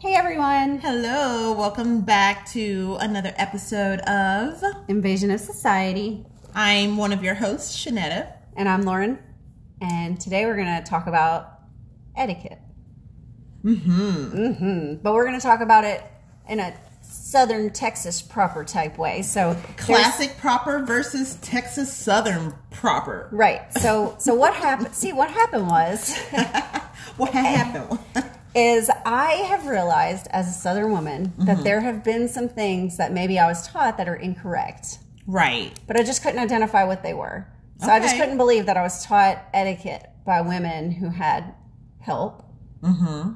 Hey everyone! Hello, welcome back to another episode of Invasion of Society. I'm one of your hosts, Shanetta. And I'm Lauren. And today we're going to talk about etiquette. Mm-hmm. Mm-hmm. But we're going to talk about it in a Southern Texas proper type way. So Classic proper versus Texas Southern proper. Right. So so what happened? See, what happened was What happened? is I have realized as a Southern woman that there have been some things that maybe I was taught that are incorrect. right. but I just couldn't identify what they were. So I just couldn't believe that I was taught etiquette by women who had help Mm-hmm.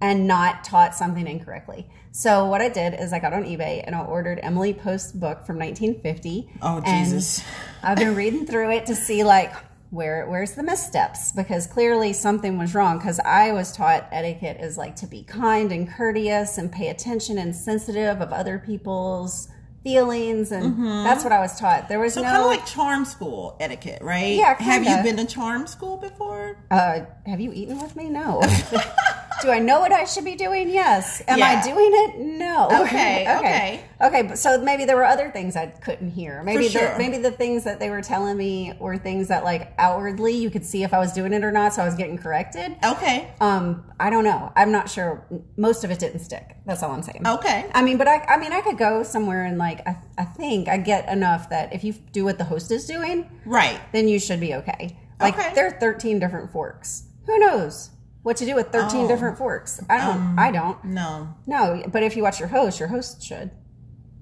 and not taught something incorrectly. So what I did is I got on eBay and I ordered Emily Post's book from 1950. Oh, Jesus. I've been reading through it to see like where where's the missteps because clearly something was wrong because I was taught etiquette is like to be kind and courteous and pay attention and sensitive of other people's feelings and that's what I was taught. There was Mm-hmm. So no kind of like charm school etiquette, right? Yeah, Have you been to charm school before? Uh, have you eaten with me? No. Do I know what I should be doing? Yes. Am Yeah. I doing it? No. Okay, okay. Okay. But so maybe there were other things I couldn't hear. Maybe sure. the, maybe the things that they were telling me were things that like outwardly you could see if I was doing it or not. So I was getting corrected. Okay. Um, I don't know. I'm not sure. Most of it didn't stick. That's all I'm saying. Okay. I mean, but I, I mean, I could go somewhere and like, I, I think I get enough that if you do what the host is doing, Right. then you should be okay. Like Okay. there are 13 different forks. Who knows what to do with 13 Oh. different forks? I don't. I don't. No. No, but if you watch your host, your host should.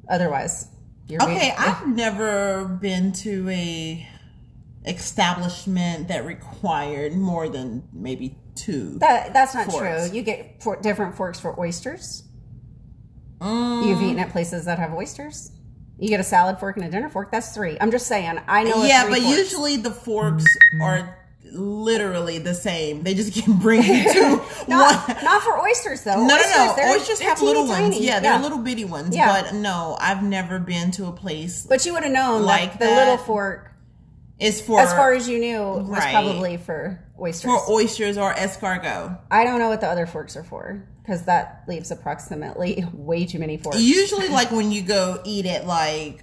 Otherwise, you're being- Okay, I've never been to a establishment that required more than maybe two. that that's not Forks. true. You get for, different forks for oysters. Mm, You've eaten at places that have oysters. You get a salad fork and a dinner fork. That's three. I'm just saying. I know. yeah, three but forks. usually the forks are literally the same. They just can bring you to not, one. not for oysters though. No, no, oysters, no. they're- Oysters have little teeny ones. Yeah, they're little bitty ones. Yeah. But no, I've never been to a place. But you would have known like the little fork, It's for as far as you knew, was probably for oysters. for oysters or escargot. I don't know what the other forks are for because that leaves approximately way too many forks. Usually, like when you go eat at like,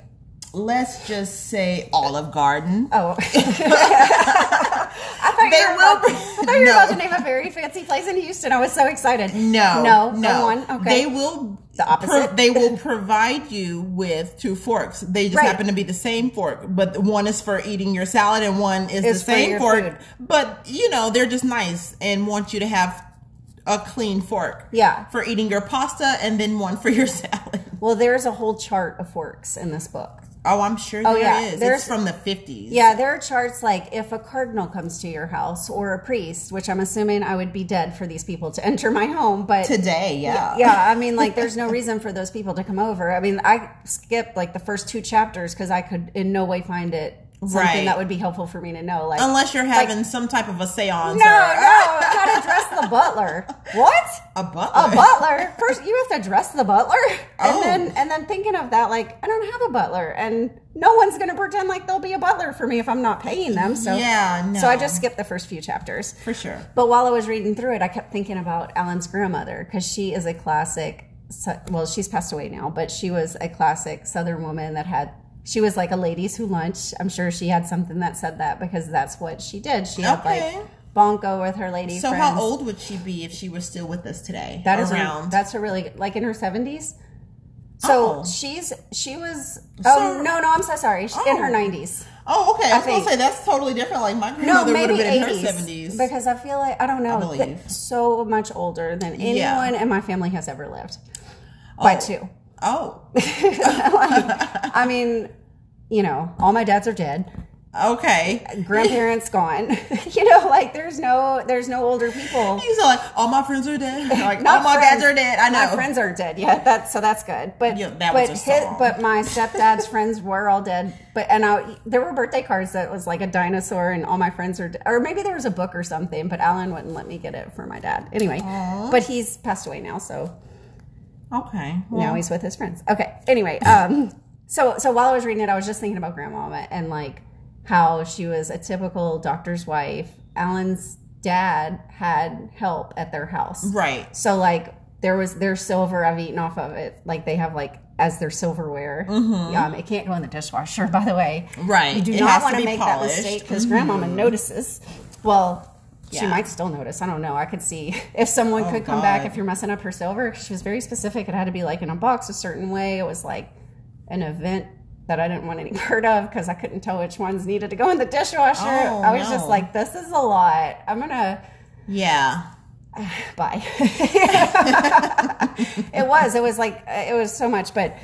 let's just say Olive Garden. oh, I thought They you were will about, bring- I thought you were No. about to name a very fancy place in Houston. I was so excited. No, no, no. Okay, They will The opposite? they will provide you with two forks. They just Right. happen to be the same fork, but one is for eating your salad and one is Is the same fork. food. But you know, they're just nice and want you to have a clean fork. Yeah. For eating your pasta and then one for your salad. well, there's a whole chart of forks in this book. Oh, I'm sure Oh, there yeah. is. There's- It's from the 50s. Yeah, there are charts like if a cardinal comes to your house or a priest, which I'm assuming I would be dead for these people to enter my home, but Today, yeah. yeah, I mean, like, there's no reason for those people to come over. I mean, I skipped like the first two chapters because I could in no way find it something Right. that would be helpful for me to know. Like, Unless you're like- having some type of a seance no, no, or how to dress the butler? What? a butler. A butler? First, you have to dress the butler, and Oh. then and then thinking of that, like, I don't have a butler, and no one's going to pretend like they'll be a butler for me if I'm not paying them. So Yeah, no. So I just skipped the first few chapters. For sure. But while I was reading through it, I kept thinking about Alan's grandmother because she is a classic. Well, she's passed away now, but she was a classic Southern woman that had. She was like a ladies who lunch. I'm sure she had something that said that because that's what she did. She had Okay. like bunco with her lady So friends. how old would she be if she were still with us today? That is around. A, that's a really like in her 70s. So Oh. she's she was. Oh So- no, no, I'm so sorry. She's in her Oh. 90s. oh, okay. I was think- gonna say that's totally different. Like my No, grandmother would have been in her seventies. Because I feel like I don't know, I believe. so much older than anyone Yeah. in my family has ever lived. Oh. By Oh. two. Oh, I mean, you know, all my dads are dead. okay. Grandparents gone. you know, like there's no there's no older people. You like all my friends are dead. Like Not all my friends. dads are dead. I know. My friends aren't dead yet. That's so that's good. But Yeah, that but was a but my stepdad's friends were all dead. But and I, there were birthday cards that was like a dinosaur and all my friends are dead. or maybe there was a book or something. But Alan wouldn't let me get it for my dad anyway. But he's passed away now, so Okay. now he's with his friends. Okay. Anyway, um, so so while I was reading it, I was just thinking about Grandmama and like how she was a typical doctor's wife. Alan's dad had help at their house. Right. So like there was their silver. I've eaten off of it. Like they have like as their silverware. Um, it can't go in the dishwasher. By the way, Mm-hmm. Right. You do It not to want to make polished. Mm-hmm. that mistake because grandmama notices. Well. She Yeah. might still notice. I don't know. I could see if someone could come back Oh, if you're messing up her silver. She was very specific. It had to be like in a box a certain way. It was like an event that I didn't want any part of because I couldn't tell which ones needed to go in the dishwasher. Oh, I was just like, this is a lot. I'm gonna Yeah. bye. it was. It was like it was so much. But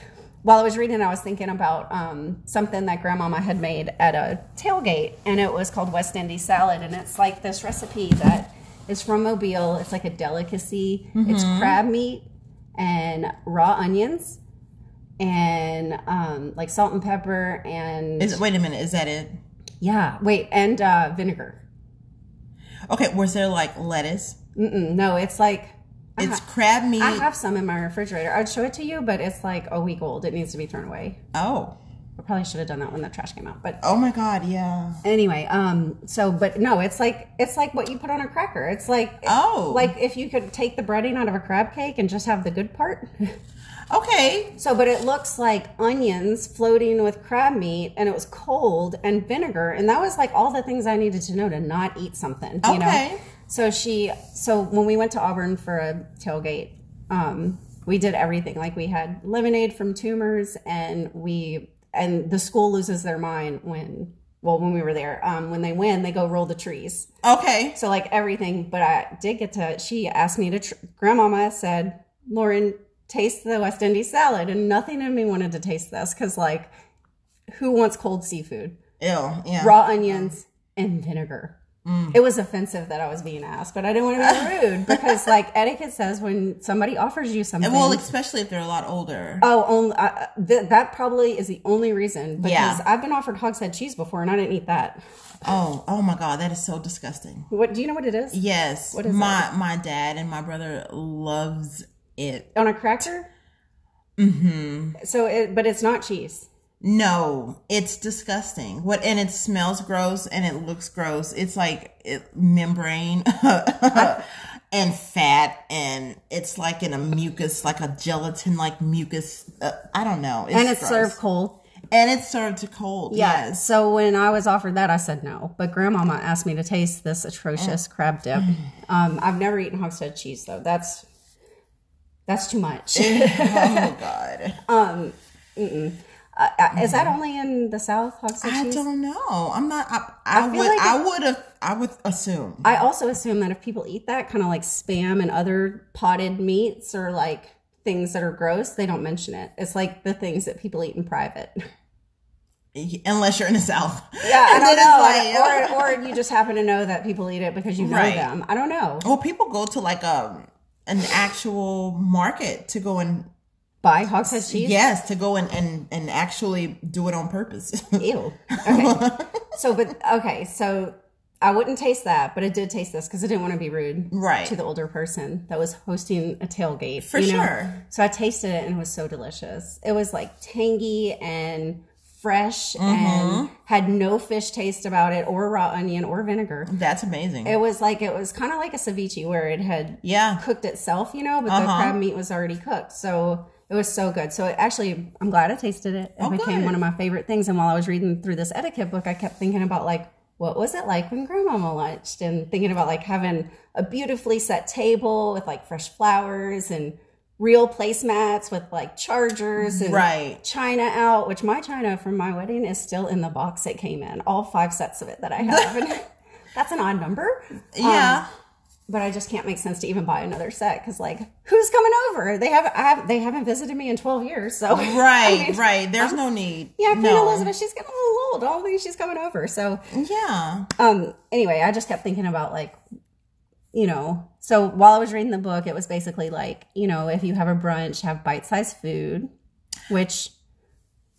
while I was reading, I was thinking about um, something that Grandmama had made at a tailgate, and it was called West Indies salad, and it's like this recipe that is from Mobile. It's like a delicacy. It's crab meat and raw onions. And um, like salt and pepper, and Is wait a minute, is that it? yeah, wait, and uh, vinegar. Okay, was there like lettuce? Mm-mm, no, it's like It's crab meat. I have some in my refrigerator. I'd show it to you, but it's like a week old. It needs to be thrown away. oh. I probably should have done that when the trash came out. But Oh my god, yeah. anyway, um, so but no, it's like it's like what you put on a cracker. It's like Oh. like if you could take the breading out of a crab cake and just have the good part. Okay. so, but it looks like onions floating with crab meat, and it was cold and vinegar, and that was like all the things I needed to know to not eat something. You know. Okay. So she, so when we went to Auburn for a tailgate, um, we did everything. Like we had lemonade from Toomer's, and we and the school loses their mind when, well, when we were there, um, when they win, they go roll the trees. Okay. So like everything, but I did get to. She asked me to. Tr- Grandmama said, "Lauren, taste the West Indies salad," and nothing in me wanted to taste this because like, who wants cold seafood? Ew. Yeah. raw onions and vinegar. Mm. It was offensive that I was being asked, but I didn't want to be rude because, like, etiquette says when somebody offers you something, well, especially if they're a lot older. oh, only, uh, th- that probably is the only reason because Yeah. I've been offered hogshead cheese before and I didn't eat that. Oh, oh my god, that is so disgusting. What do you know what it is? Yes. What is my my dad and my brother loves it. On a cracker? Mm-hmm. So, it, but it's not cheese. No, it's disgusting. What and it smells gross and it looks gross. It's like it, membrane and fat and it's like in a mucus, like a gelatin like mucus. Uh, I don't know. and it's gross. served cold. and it's served to cold. Yeah. Yes. So when I was offered that, I said no. But Grandmama asked me to taste this atrocious crab dip. Um, I've never eaten hogshead cheese though. That's that's too much. oh god. Um, uh, uh, is that only in the South, I cheese? don't know. I'm not. I, I, feel would. like I would have. I would assume. I also assume that if people eat that, kind of like spam and other potted meats or like things that are gross, they don't mention it. It's like the things that people eat in private. Unless you're in the South. Yeah, I don't know. like- or, or you just happen to know that people eat it because you know Right. them. I don't know. Well, people go to like a an actual market to go and Buy hogshead cheese? yes to go and and and actually do it on purpose. Ew. Okay. so, but okay, so I wouldn't taste that, but I did taste this because I didn't want to be rude Right. to the older person that was hosting a tailgate. For you know? sure. So I tasted it and it was so delicious. It was like tangy and fresh Mm-hmm. and had no fish taste about it or raw onion or vinegar. That's amazing. It was like it was kind of like a ceviche where it had yeah. cooked itself, you know, but the Uh-huh. crab meat was already cooked. So it was so good. So it actually, I'm glad I tasted it. It Oh, became good. one of my favorite things. And while I was reading through this etiquette book, I kept thinking about like, what was it like when grandmama lunched? And thinking about like having a beautifully set table with like fresh flowers and real placemats with like chargers and Right. china out, which my china from my wedding is still in the box it came in, all five sets of it that I have. and that's an odd number. Yeah. but I just can't make sense to even buy another set because, like, who's coming over? They haven't, I have, they haven't visited me in twelve years, so right. I mean, right. There's no need. Yeah, Queen no. Elizabeth, she's getting a little old. I don't think she's coming over. So, Yeah. um, anyway, I just kept thinking about like, you know, so while I was reading the book, it was basically like, you know, if you have a brunch, have bite-sized food, which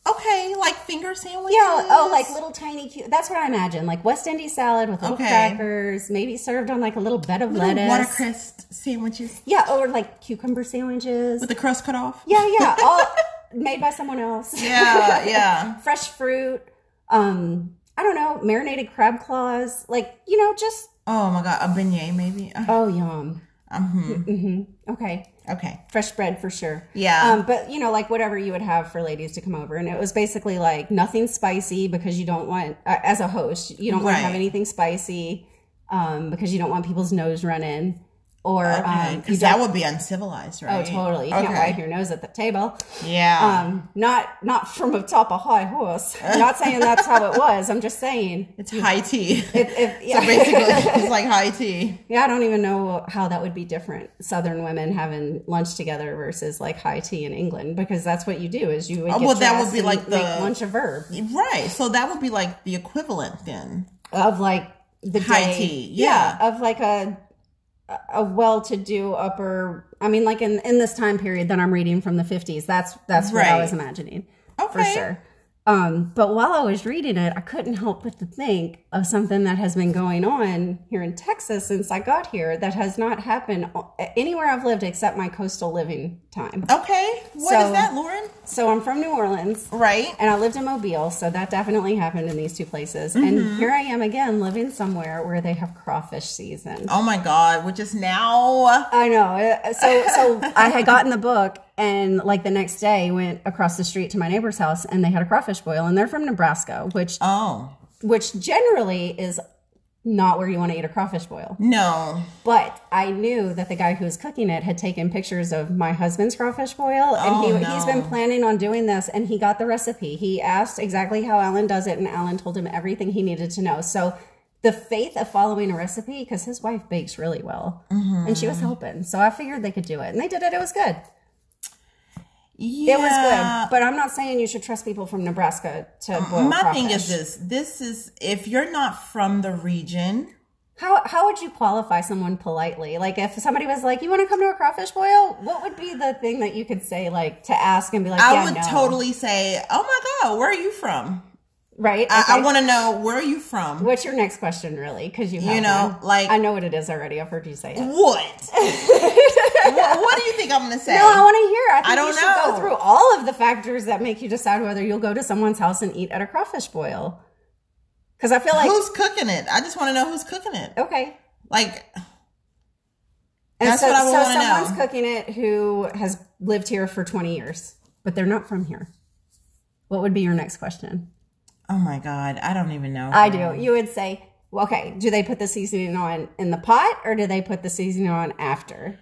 Okay. Like finger sandwiches. yeah, oh, like little tiny cute. That's what I imagine, like West Indies salad with little Okay. crackers, maybe served on like a little bed of Little lettuce. watercress sandwiches Yeah, or like cucumber sandwiches. with the crust cut off. Yeah, yeah, all made by someone else. Yeah. Yeah. Fresh fruit. Um, I don't know, marinated crab claws. Like you know, just Oh my god, a beignet maybe. Uh, oh yum. Mhm. Mm-hmm. Okay. Okay. Fresh bread for sure. Yeah. Um, but you know, like whatever you would have for ladies to come over, and it was basically like nothing spicy because you don't want, uh, as a host, you don't want to have anything spicy, um, because you don't want people's nose running, or Okay. um, Because that would be uncivilized, right? oh right? totally, you can't Okay. wipe your nose at the table. Yeah. Um, not not from atop a high horse. not saying that's how it was. I'm just saying. it's high tea. Yeah. so basically, it's like high tea. Yeah, I don't even know how that would be different. Southern women having lunch together versus like high tea in England, because that's what you do. Is you would Oh, well, that would be like the- lunch a verb Right. So that would be like the equivalent then. of like the High day- tea, yeah. of like a a well-to-do upper. I mean, like in in this time period that I'm reading from the 50s. That's that's what I was imagining for sure. Um, but while I was reading it, I couldn't help but to think of something that has been going on here in Texas since I got here that has not happened anywhere I've lived except my coastal living time. Okay. What is So- that, Lauren? So I'm from New Orleans. Right. And I lived in Mobile, so that definitely happened in these two places. Mm-hmm. And here I am again living somewhere where they have crawfish season. Oh my God. Which is now. I know. Uh, So so I had gotten the book and like the next day went across the street to my neighbor's house and they had a crawfish boil and they're from Nebraska, which Oh. which generally is not where you want to eat a crawfish boil. No. But I knew that the guy who was cooking it had taken pictures of my husband's crawfish boil, and he, Oh, he's no. been planning on doing this, and he got the recipe. He asked exactly how Alan does it, and Alan told him everything he needed to know. So the faith of following a recipe, because his wife bakes really well, and she was Mm-hmm. helping, so I figured they could do it, and they did it. It was good. Yeah. It was good, but I'm not saying you should trust people from Nebraska to uh, boil My crawfish. thing is this. This is if you're not from the region. How how would you qualify someone politely? Like if somebody was like, "You want to come to a crawfish boil?" What would be the thing that you could say like to ask and be like, I "Yeah, would no." totally say, "Oh my God, where are you from? Right." I, I want to know where are you from? What's your next question, really? Because you You know, one. like- I know what it is already. I've heard you say it. What? what? What do you think I'm going to say? No, I want to hear. I think I don't you should go through all of the factors that make you decide whether you'll go to someone's house and eat at a crawfish boil. Because I feel like who's cooking it? I just want to know who's cooking it. okay. Like, And That's so, what I so wanna someone's know. cooking it who has lived here for 20 years, but they're not from here. What would be your next question? Oh my God, I don't even know. I do. You would say, well, okay, do they put the seasoning on in the pot or do they put the seasoning on after?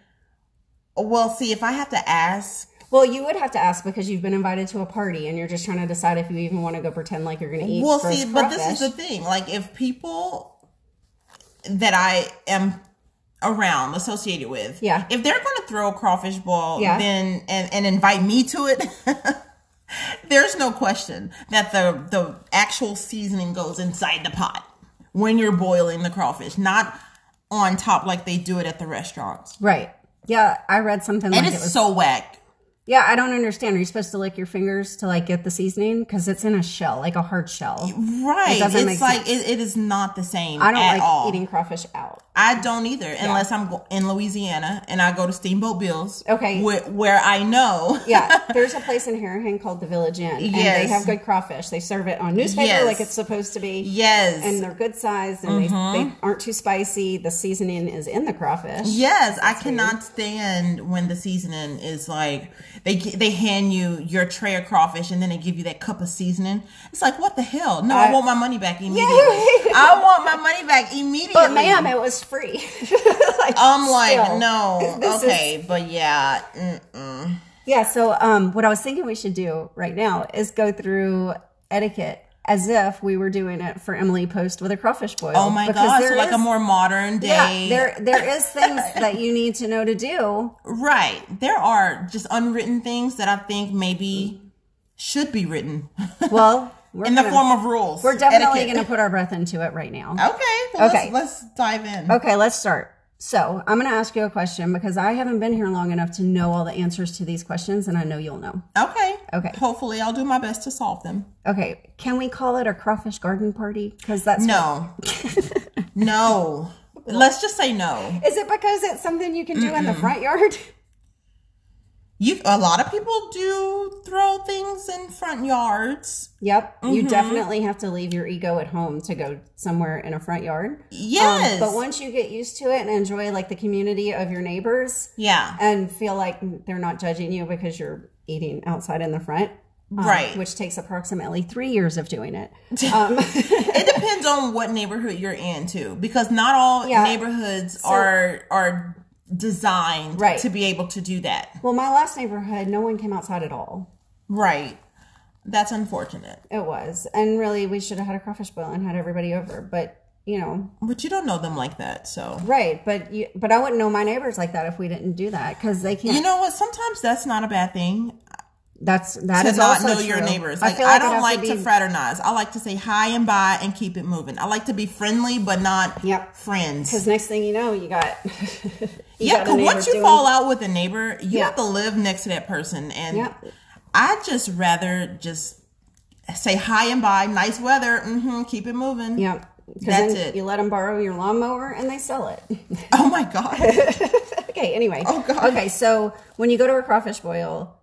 Well, see, if I have to ask, Well, you would have to ask because you've been invited to a party and you're just trying to decide if you even want to go pretend like you're going to eat. well, see, but this is the thing. Like, if people that I am around, associated with, Yeah. if they're going to throw a crawfish ball, Yeah. then and, and invite me to it. There's no question that the the actual seasoning goes inside the pot when you're boiling the crawfish, not on top like they do it at the restaurants. right. Yeah, I read something And like it's it was. so whack. yeah, I don't understand. Are you supposed to lick your fingers to like get the seasoning because it's in a shell, like a hard shell? Right. doesn't it's make like sense. it, it is not the same I don't like all. eating crawfish out. I don't either, unless I'm in Louisiana and I go to Steamboat Bill's. Okay. Where, where I know. Yeah, there's a place in Harahan called the Village Inn, and they have good crawfish. They serve it on newspaper Yes. like it's supposed to be. yes. and they're good size and they, mm-hmm. they aren't too spicy. The seasoning is in the crawfish. Yes, I cannot stand when the seasoning is like they they hand you your tray of crawfish and then they give you that cup of seasoning. It's like what the hell? No, I, I- want my money back immediately. I want my money back immediately. But ma'am, it was free. like, I'm like still. no, This is- okay, but yeah, mm-mm. Yeah. So, um, what I was thinking we should do right now is go through etiquette as if we were doing it for Emily Post with a crawfish boil. oh my god, so like a more modern day. yeah, there there is things that you need to know to do. Right. There are just unwritten things that I think maybe should be written Well, we're in the gonna- form of rules. we're definitely going to put our breath into it right now. Okay. Well, Okay. Let's, let's dive in. Okay, let's start. So I'm going to ask you a question because I haven't been here long enough to know all the answers to these questions, and I know you'll know. Okay. Okay. Hopefully, I'll do my best to solve them. Okay, can we call it a crawfish garden party? Because that's No. no. Let's just say no. Is it because it's something you can do in the front yard? You a lot of people do throw things in front yards. Yep. Mm-hmm. You definitely have to leave your ego at home to go somewhere in a front yard. Um, Yes. but once you get used to it and enjoy like the community of your neighbors yeah. and feel like they're not judging you because you're eating outside in the front. um, Right. Which takes approximately three years of doing it. Um, it depends on what neighborhood you're in too, because not all Yeah. neighborhoods are are designed Right. to be able to do that. well, my last neighborhood, no one came outside at all. Right. That's unfortunate. It was. And really, we should have had a crawfish boil and had everybody over. But, you know, But you don't know them like that, so right. But you, but I wouldn't know my neighbors like that if we didn't do that because they can't. you know what? Sometimes that's not a bad thing that's that to is not also know your neighbors. Like I, feel I'd don't like to, be- fraternize. I like to say hi and bye and keep it moving. I like to be friendly, but not Yep. friends. Because next thing you know, you got. you Yeah, because once you doing- fall out with a neighbor, you Yeah. have to live next to that person. And Yeah. I just rather just say hi and bye, nice weather, hmm keep it moving. Yeah. That's it. You let them borrow your lawnmower and they sell it. Oh my God. okay. Anyway. Oh, God. Okay. So when you go to a crawfish boil,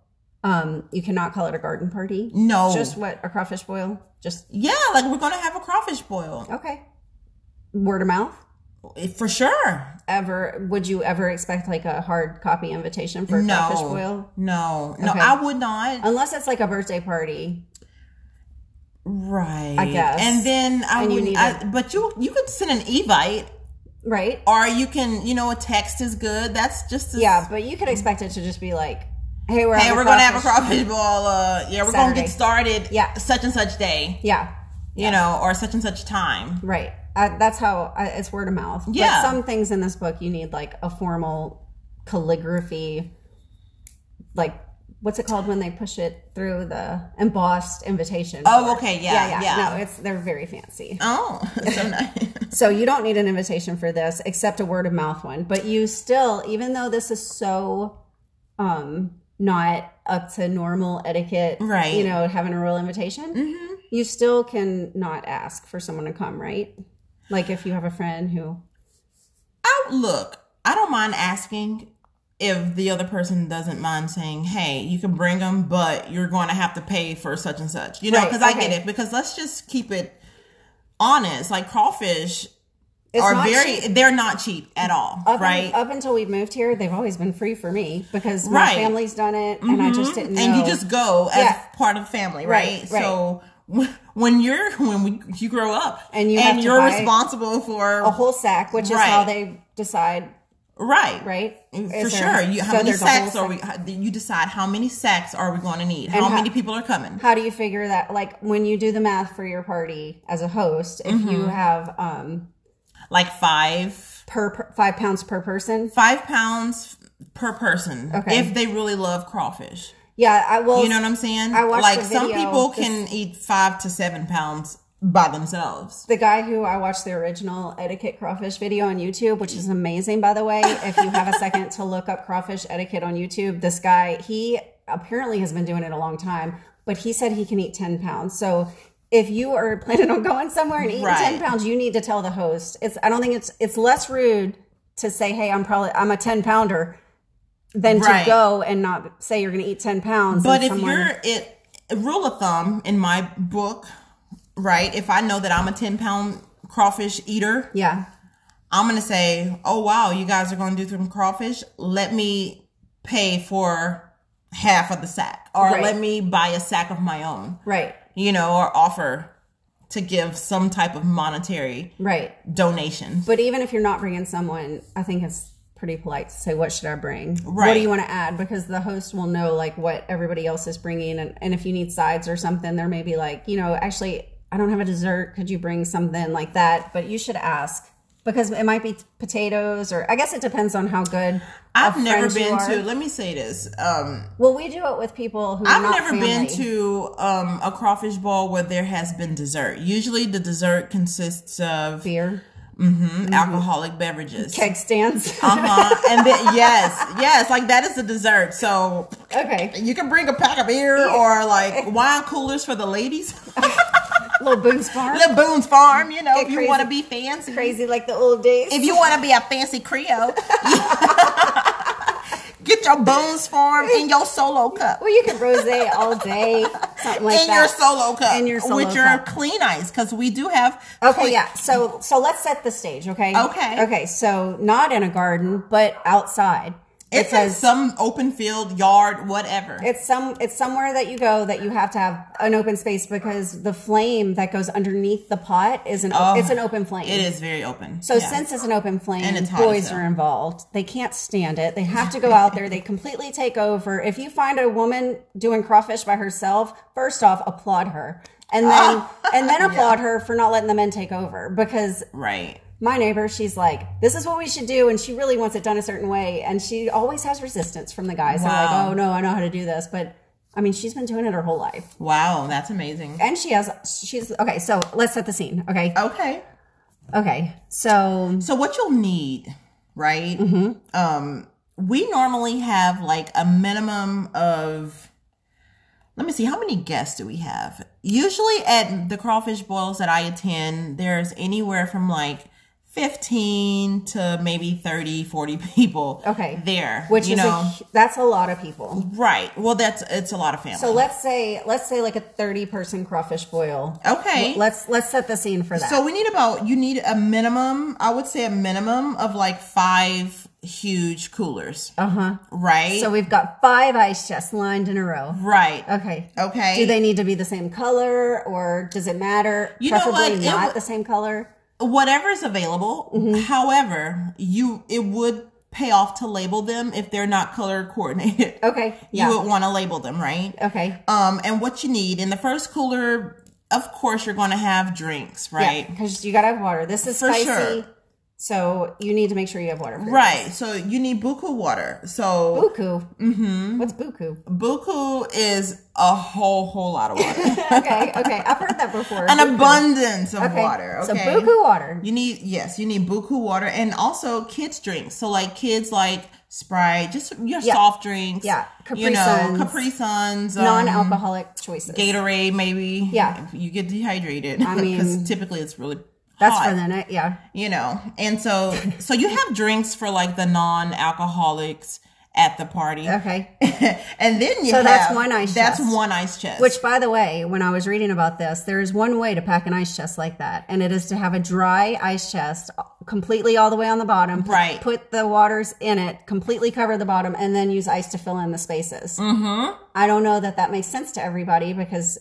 um, you cannot call it a garden party. No. Just what a crawfish boil. Just yeah, like we're going to have a crawfish boil. okay. Word of mouth. For sure. Ever would you ever expect like a hard copy invitation for a No. crawfish boil? No, no, Okay. I would not. Unless it's like a birthday party. Right. I guess. And then I And you would, need I, but you you could send an evite, Right. or you can, you know, a text is good. That's just as, Yeah, but you could expect it to just be like, "Hey, we're Hey, we're gonna have a crawfish." boil. Uh, yeah, we're gonna get started. Yeah. such and such day. Yeah, You know, or such and such time. right. Uh, that's how uh, it's word of mouth. Yeah. But some things in this book you need like a formal calligraphy, like what's it called when they push it through the embossed invitation? Oh, okay, yeah, yeah. yeah No, it's they're very fancy. Oh, so nice. So you don't need an invitation for this except a word of mouth one. But you still, even though this is so um not up to normal etiquette, Right. You know, having a real invitation, you still can not ask for someone to come, right? Like if you have a friend who, I look. I don't mind asking if the other person doesn't mind saying, "Hey, you can bring them, but you're going to have to pay for such and such." You know, Right, because I get it. Because let's just keep it honest. Like crawfish it's are very. cheap. They're not cheap at all, Up, right? up until we've moved here, they've always been free for me because my Right. family's done it, and I just mm-hmm. didn't. Know. and you just go as Yeah. part of the family, Right, right? So when you're when we, you grow up And you to you're responsible for a whole sack, which is how they decide, right, right? For Is there- sure. You, how so many there's a whole sacks are we? how- You decide how many sacks are we going to need? How how- many people are coming? how do you figure that like when you do the math for your party as a host if you Mm-hmm. have um Like five, per, per five pounds per person five pounds per person. Okay. If they really love crawfish, yeah i will you know what I'm saying? I watched like some people this- can eat five to seven pounds by themselves. the guy who i watched the original etiquette crawfish video on youtube which is amazing by the way if you have a second to look up crawfish etiquette on youtube this guy he apparently has been doing it a long time but he said he can eat 10 pounds so if you are planning on going somewhere and eating Right. 10 pounds you need to tell the host it's i don't think it's it's less rude to say hey i'm probably i'm a 10 pounder than Right. to go and not say you're going to eat 10 pounds But if someone- you're it, rule of thumb in my book, right? If I know that I'm a ten pound crawfish eater, yeah I'm gonna say, "Oh wow, you guys are going to do some crawfish. Let me pay for half of the sack, or Right. let me buy a sack of my own, right you know, or offer to give some type of monetary right donation." But even if you're not bringing someone, I think it's pretty polite to say, "What should I bring? What do you want to add?" Because the host will know like what everybody else is bringing, and, and if you need sides or something, there may be like, you know, actually, I don't have a dessert. Could you bring something like that? But you should ask because it might be potatoes, or I guess it depends on how good. I've never been to. Let me say this. Um, Well, we do it with people who. Are I've never been to um, a crawfish ball where there has been dessert. Usually, the dessert consists of beer mhm, alcoholic beverages. keg stands. Uh huh. And then yes, yes, like that is the dessert. So okay, you can bring a pack of beer or like wine coolers for the ladies. little Boone's Farm, Little Boone's Farm, you know, Get if you want to be fancy. crazy like the old days. If you want to be a fancy Creole, get your Boone's Farm in your solo cup. Well, you can rose all day, something like in that. your solo cup. In your solo with your cup. clean ice, because we do have. Okay, clean- yeah. So so let's set the stage, okay? Okay. Okay, so not in a garden, but outside. It's some open field, yard, whatever. it's some it's somewhere that you go that you have to have an open space because the flame that goes underneath the pot is an Oh, it's an open flame. It is very open. So Yeah. since it's an open flame, And it's boys are involved. They can't stand it. They have to go out there. They completely take over. If you find a woman doing crawfish by herself, first off, applaud her, and then and then applaud her for not letting the men take over. Because right. My neighbor, she's like, "This is what we should do," and she really wants it done a certain way, and she always has resistance from the guys. They're like, "Oh no, I know how to do this," but I mean, she's been doing it her whole life, Wow, that's amazing. and she has. She's okay. So let's set the scene. Okay. Okay. Okay. So So what you'll need, right? Mm-hmm. Um, we normally have like a minimum of. Let me see, how many guests do we have? Usually at the crawfish boils that I attend, there's anywhere from like 15 to maybe 30, 40 people Okay. there. which you is know, a, that's a lot of people. right. Well, that's it's a lot of family. So let's say let's say like a thirty person crawfish boil. Okay. Let's let's set the scene for that. So we need about you need a minimum. I would say a minimum of like five huge coolers. uh huh. Right. So we've got five ice chests lined in a row. right. Okay. Okay. Do they need to be the same color or does it matter? You know Preferably what? Not the same color. Whatever's available. Mm-hmm. However, you it would pay off to label them if they're not color coordinated. Okay. Yeah. You would want to label them, right? okay. Um, and what you need in the first cooler, of course, you're going to have drinks, right? Because you gotta have water. This is For spicy. sure. So you need to make sure you have water. Right. So you need buku water. So Buku. Mm-hmm. What's buku? buku is a whole whole lot of water. okay. Okay. I've heard that before. An Buku. abundance of Okay. water. Okay. So buku water. You need yes, you need buku water and also kids drinks. So like kids like Sprite, just your Yeah. soft drinks. Yeah. Capri you know, Suns. Capri Suns, um, Non-alcoholic choices. Gatorade, maybe. Yeah. you get dehydrated. I mean, because typically it's really That's hot, for the night. Yeah. you know. And so, so you have drinks for like the non-alcoholics at the party, Okay. and then you So have that's one ice chest. That's chest. one ice chest. Which, by the way, when I was reading about this, there is one way to pack an ice chest like that, and it is to have a dry ice chest completely all the way on the bottom. Put, Right. Put the waters in it, completely cover the bottom, and then use ice to fill in the spaces. Mm-hmm. I don't know that that makes sense to everybody because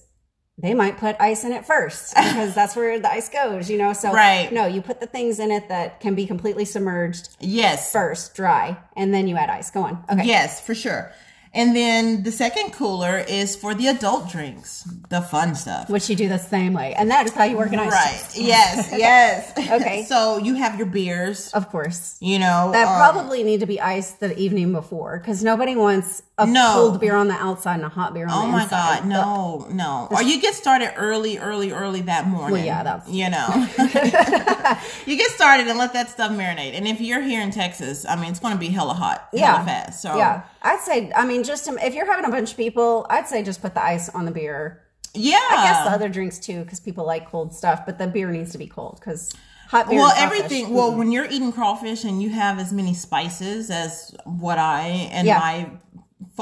they might put ice in it first because that's where the ice goes, you know? So, Right. no, you put the things in it that can be completely submerged yes, first, dry, and then you add ice. Go on. Okay. Yes, for sure. And then the second cooler is for the adult drinks, the fun stuff. Which you do the same way. And that is how you organize it. Right. Yes. Yes. Okay. so you have your beers. Of course. You know. That um, probably need to be iced the evening before because nobody wants a No. cold beer on the outside and a hot beer on Oh the my. God! No, no. Or you get started early, early, early that morning. Well, yeah, that's- you know. you get started and let that stuff marinate. And if you're here in Texas, I mean, it's going to be hella hot, Yeah. fast. So Yeah. I'd say, I mean, just to, if you're having a bunch of people, I'd say just put the ice on the beer. yeah. I guess the other drinks too because people like cold stuff, but the beer needs to be cold because hot beer. well everything well mm-hmm. when you're eating crawfish and you have as many spices as what i and Yeah. my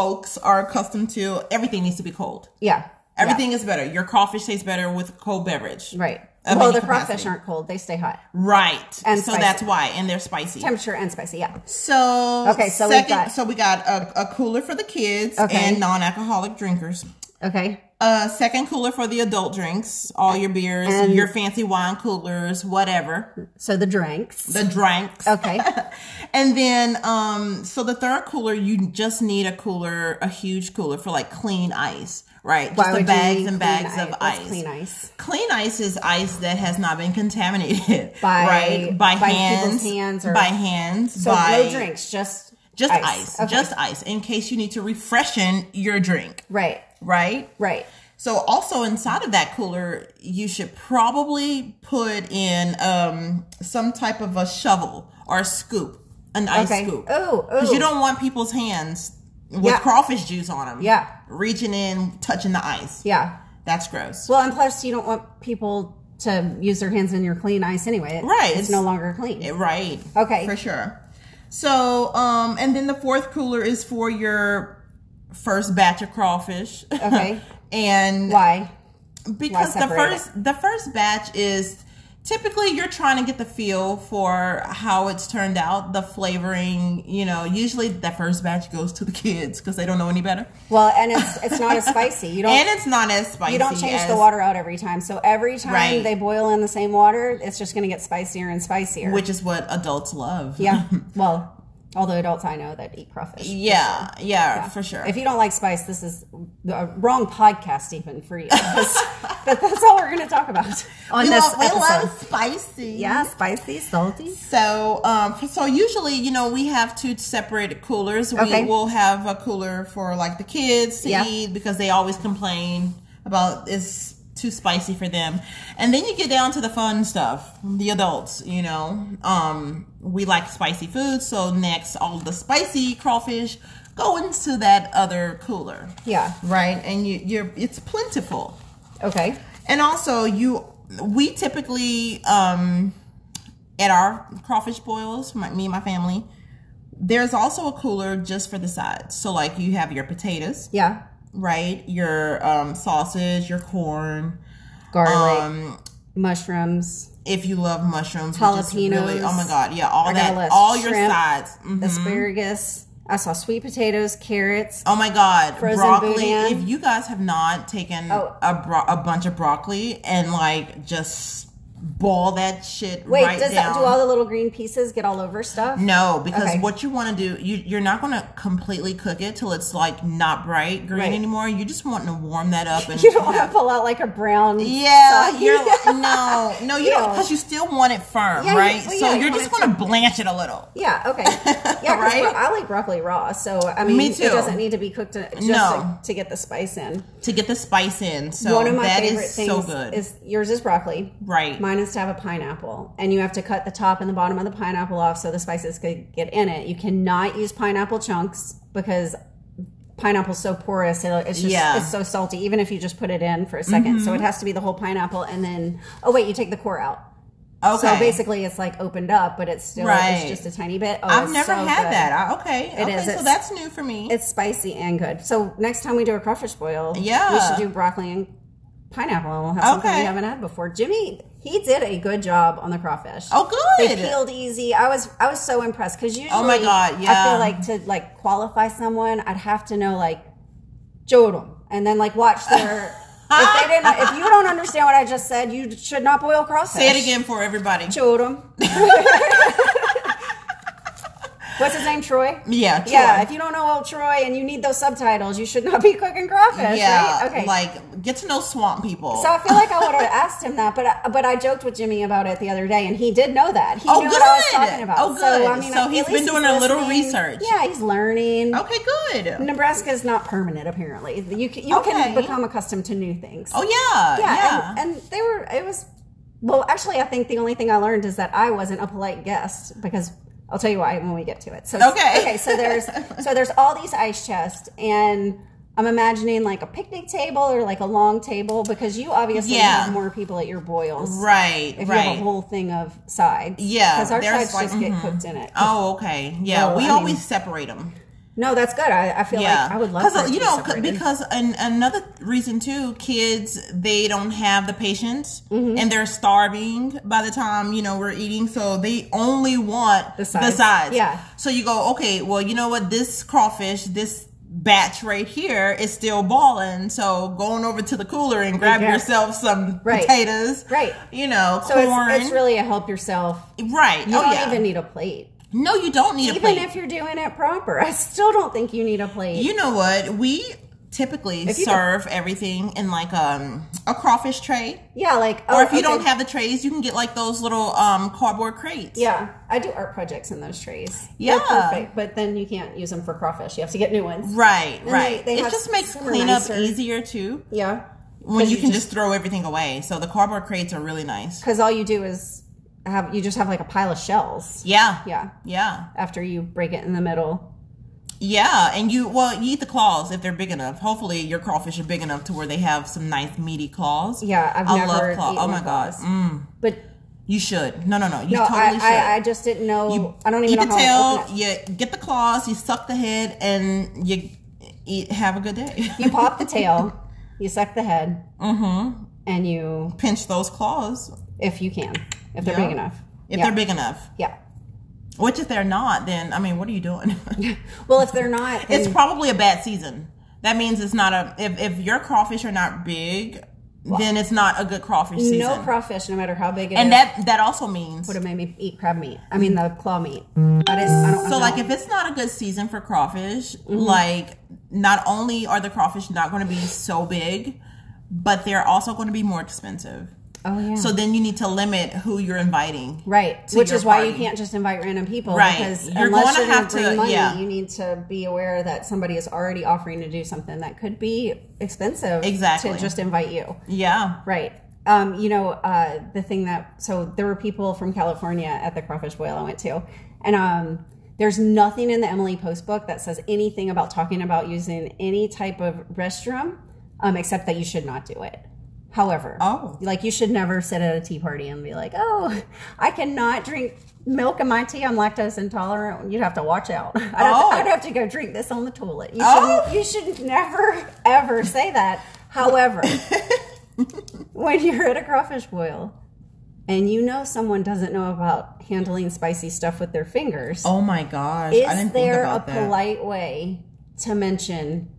folks are accustomed to everything needs to be cold Yeah. everything is better your crawfish tastes better with a cold beverage Right. Well, the crawfish capacity. aren't cold; they stay hot. right And so spicy. that's why and they're spicy Temperature and spicy. Yeah. so Okay, so we've got- so we got a, a cooler for the kids Okay. and non-alcoholic drinkers Okay. Uh second cooler for the adult drinks all your beers And- your fancy wine coolers whatever So the drinks. the drinks okay. And then, um, so the third cooler, you just need a cooler, a huge cooler for like clean ice, right? Why just the bags and bags ice? of What's ice. Clean ice. Clean ice is ice that has not been contaminated By- right by, by hands, hands or- by hands, So by no drinks, just just ice, Okay. just ice, in case you need to refreshen your drink, right, right? right. So also inside of that cooler, you should probably put in um some type of a shovel or a scoop, an ice Okay. scoop. Oh, Because you don't want people's hands with Yeah. crawfish juice on them. Yeah. Reaching in, touching the ice. Yeah. That's gross. Well, and plus, you don't want people to use their hands in your clean ice anyway. It- Right. It's no longer clean. Right. Okay. For sure. So, um, and then the fourth cooler is for your first batch of crawfish. Okay. and Why? because the separate first the first batch is typically you're trying to get the feel for how it's turned out, the flavoring. You know, usually that first batch goes to the kids because they don't know any better, Well, and it's it's not as spicy. You don't and it's not as spicy. you don't change as, the water out every time. So every time Right. they boil in the same water, it's just going to get spicier and spicier. which is what adults love. yeah. Well, all the adults I know that eat crawfish. yeah, yeah, for sure. If you don't like spice, this is the wrong podcast even for you. but that's all we're going to talk about on we this love, we love spicy. yeah, spicy, salty. So, um, so usually, you know, we have two separate coolers. Okay. We will have a cooler for like the kids to Yeah. eat because they always complain about it's too spicy for them. And then you get down to the fun stuff, the adults, you know. Um, we like spicy food, so next all the spicy crawfish go into that other cooler. Yeah. Right? And you you're it's plentiful. Okay. And also, you we typically um at our crawfish boils, my, me and my family. There's also a cooler just for the sides. So like you have your potatoes, Yeah. Right? Your um, sausage, your corn. Garlic, Um, mushrooms, if you love mushrooms, which is really Jalapenos. oh my god, yeah, all I got a that, all your Shrimp, sides. Mhm. asparagus. I saw sweet potatoes, carrots. Oh my god, broccoli! boudin. If you guys have not taken Oh. a bro- a bunch of broccoli and like just ball that shit Wait, right does down. that, do all the little green pieces get all over stuff? No, because Okay. what you want to do, you, you're not going to completely cook it till it's like not bright green Right. anymore. You just want to warm that up and You don't want to pull out like a brown. Yeah, soggy- you're no, no, you don't because you still want it firm, Yeah, you- right? well, so yeah, you you're want just going to blanch it a little. Yeah. Okay. Yeah. Right? I like broccoli raw, so I mean, Me it doesn't need to be cooked to, just No. to, to get the spice in. to get the spice in. So One of my that favorite is things so good. is yours is broccoli. Right. Mine is to have a pineapple, and you have to cut the top and the bottom of the pineapple off so the spices could get in it. You cannot use pineapple chunks because pineapple's so porous. It's just Yeah. Mm-hmm. it's so salty, even if you just put it in for a 2nd So it has to be the whole pineapple, and then oh wait, you take the core out. okay. So basically, it's like opened up, but it's still Right. it's just a tiny bit. Oh, I've never so had good. that. I, okay. It okay, is. So that's new for me. It's spicy and good. So next time we do a crawfish boil, Yeah. we should do broccoli and pineapple, and we'll have something we haven't had before. Jimmy, he did a good job on the crawfish. oh, good. They peeled easy. I was I was so impressed because usually, Oh my God, yeah. I feel like to like qualify someone, I'd have to know like Choot 'em, and then like watch their. if they didn't, if you don't understand what I just said, you should not boil crawfish. Say it again for everybody. Choot 'em. What's his name? Troy. Yeah. Yeah, if you don't know old Troy and you need those subtitles, you should not be cooking crawfish, yeah. right? Okay. Like get to know swamp people. so I feel like I would have asked him that, but I, but I joked with Jimmy about it the other day, and he did know that. He Oh, knew what I was good. talking about. Oh, So I good. mean, So he's been doing a little research. Yeah, he's learning. okay. Good. Nebraska is not permanent, apparently. You can, you Okay. can become accustomed to new things. Oh yeah. yeah, Yeah. And, and they were. It was. Well, actually, I think the only thing I learned is that I wasn't a polite guest because I'll tell you why when we get to it. So Okay. okay. So there's so there's all these ice chests, and I'm imagining like a picnic table or like a long table because you obviously Yeah. have more people at your boils. right. If right. you have a whole thing of sides, Yeah, because our sides like- just get mhm. cooked in it. Oh, okay. Yeah, Well, we I always mean- separate them. No, that's good. I, I feel Yeah, like I would love to you know separated. because an, another reason too, kids they don't have the patience Mm-hmm. and they're starving by the time you know we're eating, so they only want The sides. sides. Yeah. So you go, okay, well, you know what? This crawfish, this batch right here is still balling. So going over to the cooler and grab Yeah. yourself some Right. potatoes, Right. You know, so corn, it's, it's really a help yourself. right. You oh don't yeah. even need a plate. No, you don't need a plate. Even if you're doing it proper, I still don't think you need a plate. You know what? We typically you serve everything in like um a crawfish tray. yeah, like Or oh, if you okay. don't have the trays, you can get like those little um cardboard crates. Yeah, I do art projects in those trays. Yeah. They're perfect, but then you can't use them for crawfish. You have to get new ones. Right, they- right. they it just makes cleanup nicer- easier too. Yeah, When you, can just, throw everything away. So the cardboard crates are really nice. because all you do is have you just have like a pile of shells. Yeah. Yeah, Yeah. after you break it in the middle. Yeah. And you well, you eat the claws if they're big enough. Hopefully your crawfish are big enough to where they have some nice meaty claws. Yeah, I've I never love claws. Oh my god. Mm. But You should. No, no, no. You No, totally I, should. I, I just didn't know. You, I don't even eat know the how to tail. You get the claws. You suck the head, and you eat. Have a good day. You pop the tail, you suck the head, mm-hmm. and you, Pinch those claws if you can, if they're Yeah. big enough. if Yeah. they're big enough. Yeah. Which if they're not, then I mean, what are you doing? Well, if they're not, then, it's probably a bad season. That means it's not a. If if your crawfish are not big, then it's not a good crawfish season. no crawfish, no matter how big it is, and that that also means would have made me eat crab meat. I mean, the claw meat. I just, I don't. So, like, if it's not a good season for crawfish, Mm-hmm. like, not only are the crawfish not going to be so big, but they're also going to be more expensive. Oh yeah, So then you need to limit who you're inviting. right, which is why you can't just invite random people, Right. Because You're unless gonna you're have gonna money, yeah. you need to be aware that somebody is already offering to do something that could be expensive. Exactly. to just invite you. Yeah. Right. Um, you know, uh, the thing that, so there were people from California at the crawfish boil I went to, and um, there's nothing in the Emily Post book that says anything about talking about using any type of restroom, um, except that you should not do it. However, Oh. like you should never sit at a tea party and be like, oh, I cannot drink milk in my tea. I'm lactose intolerant. You'd have to watch out. I'd, have, Oh. to, I'd have to go drink this on the toilet. You, Oh. shouldn't, you should never, ever say that. However, when you're at a crawfish boil and you know someone doesn't know about handling spicy stuff with their fingers, Oh my gosh. I is there a that. polite way to mention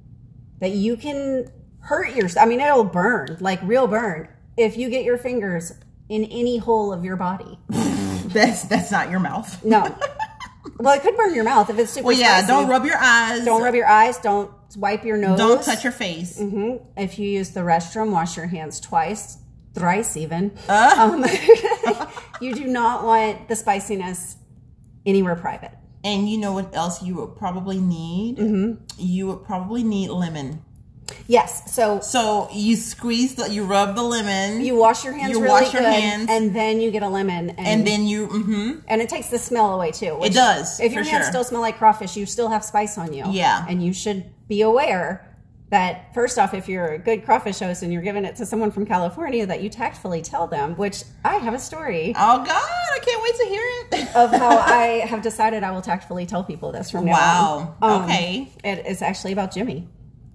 that you can hurt yourself? I mean, it'll burn, like real burn, if you get your fingers in any hole of your body. That's that's not your mouth. No. well, it could burn your mouth if it's super Well, yeah. spicy. Don't rub your eyes. Don't rub your eyes. Don't wipe your nose. Don't touch your face. hmm If you use the restroom, wash your hands twice, thrice even. Uh. Um, you do not want the spiciness anywhere private. And you know what else you would probably need? Mm-hmm. You would probably need lemon. Yes. So So you squeeze the, you rub the lemon, you wash your hands You really wash your good, hands. and then you get a lemon, and, and then you, mm-hmm. and it takes the smell away too. which- does, If your hands sure. still smell like crawfish, you still have spice on you. Yeah. And you should be aware that first off, if you're a good crawfish host and you're giving it to someone from California, that you tactfully tell them. Which I have a story. Oh God, I can't wait to hear it. of how I have decided I will tactfully tell people this from now Wow. on. Um, Okay. It is actually about Jimmy,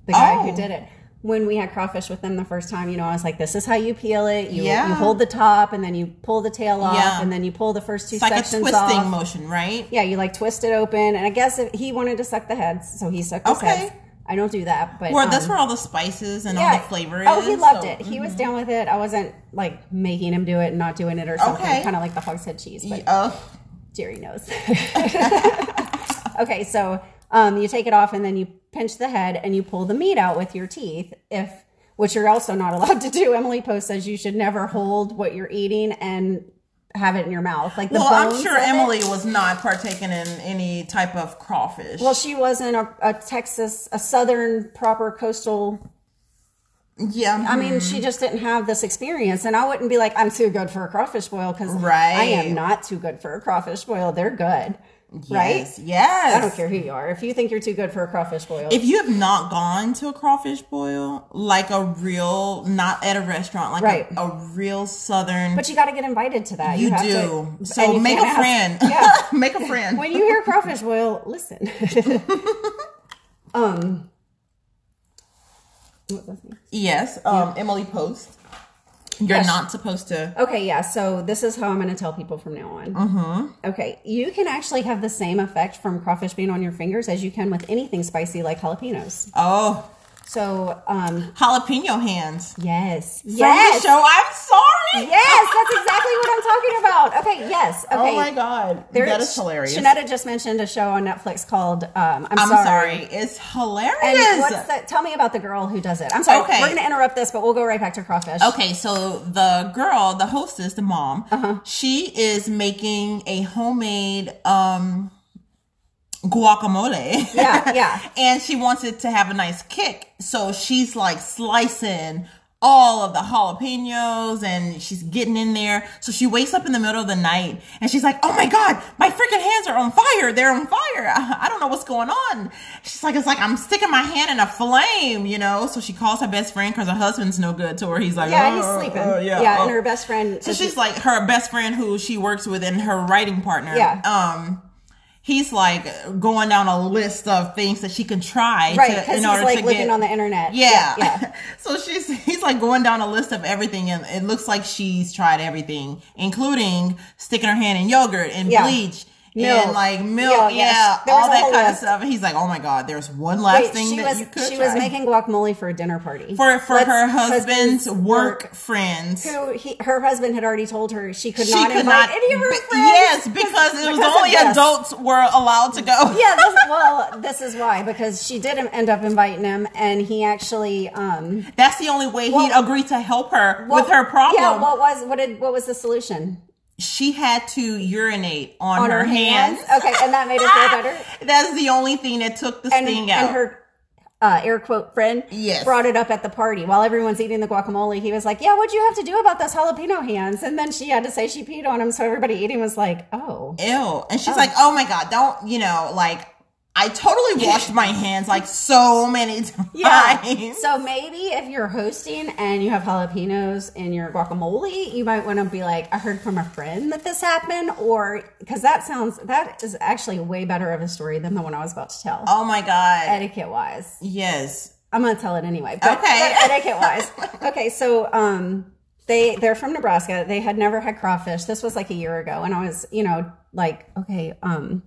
the guy Oh. who did it. When we had crawfish with them the first time, you know, I was like, "This is how you peel it. You, Yeah. you hold the top, and then you pull the tail off, Yeah. and then you pull the first two It's like a sections twisting off. motion, right? Yeah, you like twist it open, and I guess if he wanted to suck the heads, so he sucked his Okay. heads. I don't do that, but Well, that's um, where all the spices and all the flavor Oh, he loved so- it. He was down with it. I wasn't like making him do it and not doing it or something. Okay. Kind of like the hogshead cheese, but Oh, Jerry knows. okay, so um, you take it off and then you pinch the head and you pull the meat out with your teeth. If which you're also not allowed to do. Emily Post says you should never hold what you're eating and have it in your mouth. Like the well, I'm sure of it. Emily was not partaking in any type of crawfish. Well, she wasn't a, a Texas, a southern proper coastal. yeah, I mean, she just didn't have this experience, and I wouldn't be like, I'm too good for a crawfish boil because Right. I am not too good for a crawfish boil. They're good, right? yes, yes. I don't care who you are. If you think you're too good for a crawfish boil, If you have not gone to a crawfish boil, like a real, not at a restaurant, like Right. a, a real southern, but you got to get invited to that. you, have do. to- so you make a can't friend. Yeah. make a friend. when you hear crawfish boil, listen. um, what was it? yes, um, Emily Post. You're Yes. not supposed to. Okay, yeah. So this is how I'm going to tell people from now on. Mm-hmm. Okay, you can actually have the same effect from crawfish being on your fingers as you can with anything spicy like jalapenos. Oh, So, um, jalapeno hands. yes, yes, show. I'm sorry. yes. That's exactly what I'm talking about. Okay, yes. Okay. Oh my god, There- that is hilarious. Shanetta just mentioned a show on Netflix called um, I'm, I'm sorry. sorry. It's hilarious. And what's the, tell me about the girl who does it. I'm sorry. Okay. We're going to interrupt this, but we'll go right back to crawfish. Okay, so the girl, the hostess, the mom, Uh-huh. she is making a homemade um guacamole. Yeah, yeah. and she wants it to have a nice kick. So she's like slicing all of the jalapenos and she's getting in there. So she wakes up in the middle of the night and she's like, Oh my God, my freaking hands are on fire. They're on fire. I, don't know what's going on. She's like, It's like I'm sticking my hand in a flame, you know? So she calls her best friend because her husband's no good to her. He's like, Yeah, he's "Oh, sleeping. oh, yeah, yeah. and oh." her best friend. So she's like her best friend who she works with and her writing partner. Yeah. Um, he's like going down a list of things that she can try right to, because he's like looking get on the internet. yeah. yeah. so she's he's like going down a list of everything and it looks like she's tried everything, including sticking her hand in yogurt and Yeah. bleach. Milk. And like milk, Yeah, yeah, was all that kind of stuff. And he's like, "Oh my god, there's one last Wait, thing she that was you could she try. was making guacamole for a dinner party for for Let's- her husband's work, work friends. who he, her husband had already told her she could She not could invite not. any of her friends. Yes, because it was because only adults were allowed to go. Yeah, this, well, this is why because she did end up inviting him, and he actually um That's the only way he'd Well- agree to help her what- with her problem. Yeah, what was what did what was the solution she had to urinate on, on her, hands. Ah! Okay, and that made her feel better. That's the only thing that took the And, sting out. and her uh, air quote friend Yes. brought it up at the party while everyone's eating the guacamole. He was like, "Yeah, what'd you have to do about those jalapeno hands?" And then she had to say she peed on him, so everybody eating was like, "Oh." Ew. And she's like, oh my God, don't, you know, like, I totally washed my hands like so many times. Yeah. So maybe if you're hosting and you have jalapenos in your guacamole, you might want to be like, I heard from a friend that this happened, or because that sounds that is actually way better of a story than the one I was about to tell. oh my God. Etiquette wise, yes. I'm gonna tell it anyway. But, Okay. but etiquette wise, okay. So um, they they're from Nebraska. They had never had crawfish. This was like a year ago, and I was you know like okay um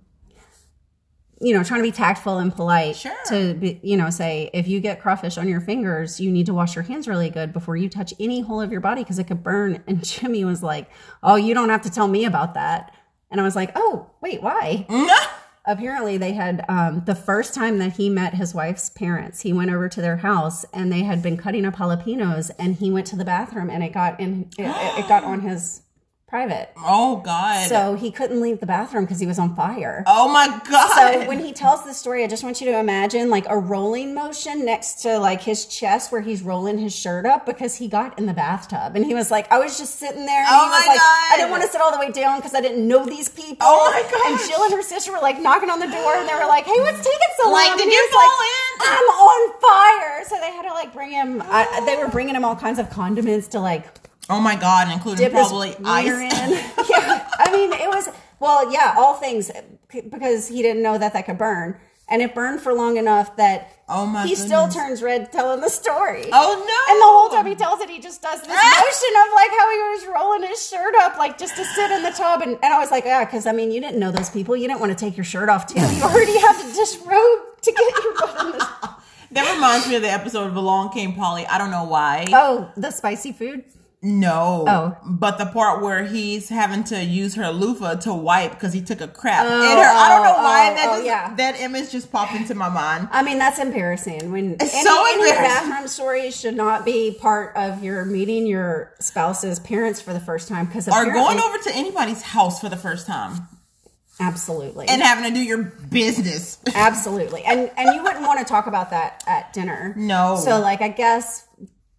you know, trying to be tactful and polite Sure. to be, you know, say if you get crawfish on your fingers, you need to wash your hands really good before you touch any hole of your body because it could burn. And Jimmy was like, "Oh, you don't have to tell me about that." And I was like, "Oh, wait, why?" Apparently, they had um, the first time that he met his wife's parents. He went over to their house and they had been cutting up jalapenos, and he went to the bathroom and it got in, it, it it got on his private. Oh God. So he couldn't leave the bathroom because he was on fire. oh my God. So when he tells the story, I just want you to imagine like a rolling motion next to like his chest where he's rolling his shirt up because he got in the bathtub and he was like, I was just sitting there. And Oh he was my like, God. I didn't want to sit all the way down because I didn't know these people. Oh my God! And Jill and her sister were like knocking on the door and they were like, Hey, what's taking so long? Like, long? did And you fall like, in? I'm on fire. So they had to like bring him. I, they were bringing him all kinds of condiments to like oh my God, including dip probably ice. in. yeah, I mean, it was well, yeah, all things because he didn't know that that could burn, and it burned for long enough that Oh, my he still turns red telling the story. Oh no. And the whole time he tells it, he just does this ah! motion of like how he was rolling his shirt up, like just to sit in the tub. And, and I was like, yeah, because I mean, you didn't know those people. You didn't want to take your shirt off too. You already had to disrobe to get your butt in the. That reminds me of the episode of Along Came Polly. I don't know why. Oh, the spicy food. No. Oh. But the part where he's having to use her loofah to wipe because he took a crap Oh, in her. I don't know oh, why oh, that just, yeah. that image just popped into my mind. I mean, that's embarrassing. When It's any, so any bathroom stories should not be part of your meeting your spouse's parents for the first time because Or going over to anybody's house for the first time absolutely and having to do your business. absolutely and and you wouldn't want to talk about that at dinner. No. So like, I guess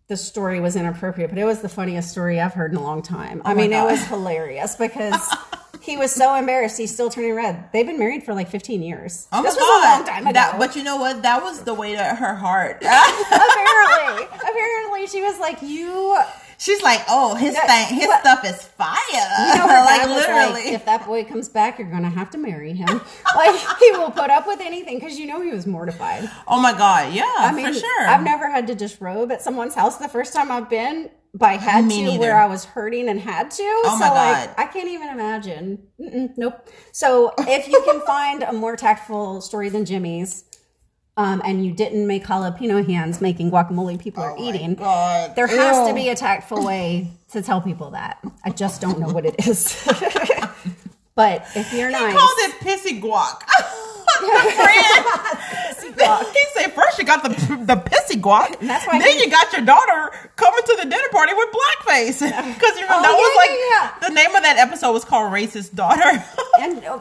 the story was inappropriate, but it was the funniest story I've heard in a long time. Oh I Oh my mean, it was hilarious because. He was so embarrassed. He's still turning red. They've been married for like 15 years. Oh this was God. a long time ago. That, but you know what? That was the way to her heart. apparently, apparently, she was like, "You She's like, oh, his That- thing, his stuff is fire. You know, like literally. like, if that boy comes back, you're gonna have to marry him. like he will put up with anything because you know he was mortified. oh my god, yeah, I mean, for sure. I've never had to disrobe at someone's house. The first time I've been, but I had Me to neither. where I was hurting and had to. Oh so my like, God. I can't even imagine. Mm-mm, nope. So if you can find a more tactful story than Jimmy's. Um, and you didn't make jalapeno hands making guacamole people are eating. Oh God. There has to be a tactful way to tell people that. I just don't know what it is. but if you're not, nice, called it pissy guac. the friend. he said first you got the the pissy guac, That's why then he- you got your daughter coming to the dinner party with blackface because you know Oh, that was like yeah, yeah, the name of that episode was called racist daughter. and uh,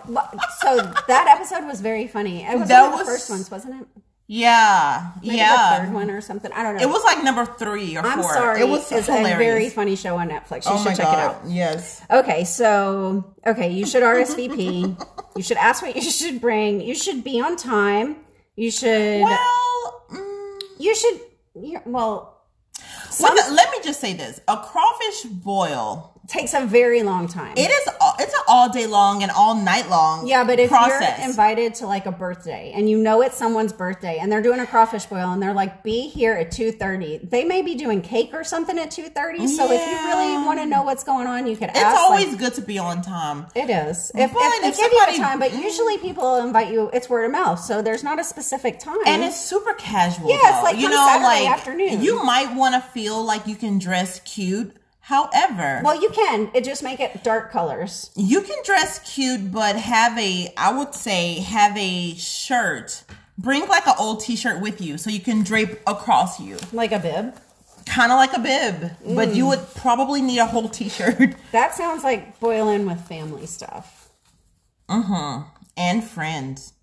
so that episode was very funny. It was That one of the was- first ones, wasn't it? Yeah, Maybe yeah. the third one or something. I don't know. It was like number three or I'm four. sorry. It was it's hilarious. a very funny show on Netflix. You oh should check god! it out. Yes. Okay, so okay, you should RSVP. you should ask what you should bring. You should be on time. You should. Well, mm, you should. Well, let, me, let me just say this: a crawfish boil. Takes a very long time. It is. all- It's an all day long and all night long. yeah, but if process. you're invited to like a birthday and you know it's someone's birthday and they're doing a crawfish boil and they're like, "Be here at 2.30. They may be doing cake or something at two thirty. So if you really want to know what's going on, you could it's ask. always like, good to be on time. It is. If, But if they if give you a time, but mm-hmm. usually people invite you, it's word of mouth. So there's not a specific time. And it's super casual. Yeah, it's like you know, Saturday like afternoon. you might want to feel like you can dress cute. However, well, you can. It just make it dark colors. you can dress cute, but have a, I would say, have a shirt. Bring like an old T-shirt with you, so you can drape across you, Like a bib. kind of like a bib. But Mm. you would probably need a whole T-shirt. That sounds like boiling with family stuff. Uh huh. And friends.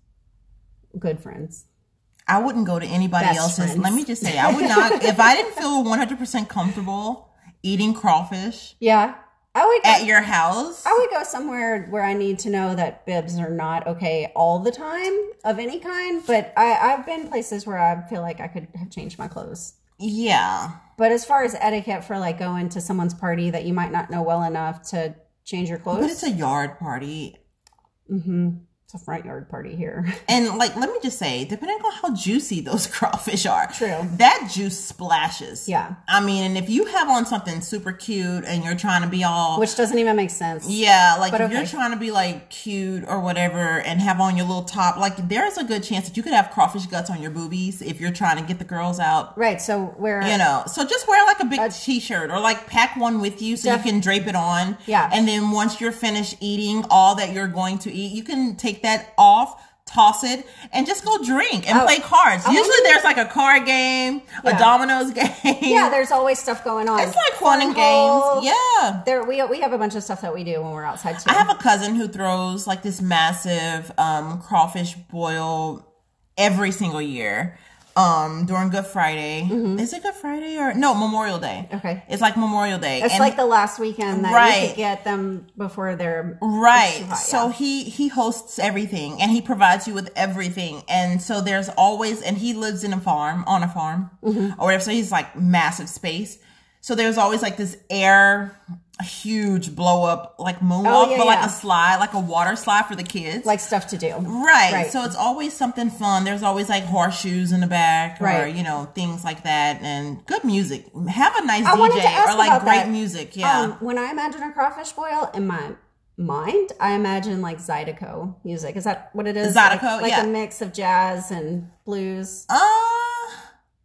Good friends. I wouldn't go to anybody Best else's. friends. Let me just say, I would not if I didn't feel one hundred percent comfortable eating crawfish Yeah. I would go, at your house. I would go somewhere where I need to know that bibs are not okay all the time of any kind. But I, I've been places where I feel like I could have changed my clothes. Yeah. But as far as etiquette for like going to someone's party that you might not know well enough to change your clothes, But it's a yard party. Mm-hmm. It's a front yard party here. And like let me just say, depending on how juicy those crawfish are. True. That juice splashes. Yeah. I mean, and if you have on something super cute and you're trying to be all Which doesn't even make sense. yeah, like But if okay. you're trying to be like cute or whatever and have on your little top, like there's a good chance that you could have crawfish guts on your boobies if you're trying to get the girls out. Right. So where You know, so just wear like a big t-shirt or like pack one with you so Def- you can drape it on. Yeah. And then once you're finished eating all that you're going to eat, you can take that off, toss it, and just go drink and Oh, play cards. I Usually there's like a card game, Yeah. a dominoes game. yeah, there's always stuff going on. it's like fun and games. Yeah. There we we have a bunch of stuff that we do when we're outside too. I have a cousin who throws like this massive um, crawfish boil every single year um, during Good Friday. Is it Good Friday or no Memorial Day? Mm-hmm. Okay. it's like Memorial Day. it's And- like the last weekend that you could get them before they're right. hot, So yeah. he he hosts everything and he provides you with everything. And so there's always and he lives in a farm on a farm Mm-hmm. or whatever. So he's like massive space. So there's always like this air. A huge blow up like moonwalk, Oh, yeah, but like yeah. a slide, like a water slide for the kids. like stuff to do. Right. Right. So it's always something fun. There's always like horseshoes in the back or, Right. you know, things like that and good music. Have a nice I DJ or like great that. music. Yeah. Um, when I imagine a crawfish boil in my mind, I imagine like Zydeco music. Is that what it is? Zydeco, like, like yeah. a mix of jazz and blues. uh,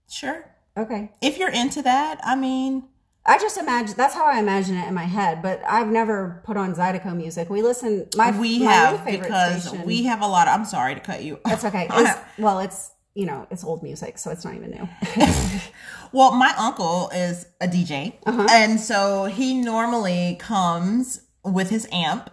sure. Okay. If you're into that, I mean, I just imagine that's how I imagine it in my head, but I've never put on Zydeco music. We listen. My we my have favorite because station- we have a lot of, I'm sorry to cut you. That's okay. It's, well, it's you know it's old music, so it's not even new. Well, my uncle is a DJ, Uh-huh. and so he normally comes with his amp,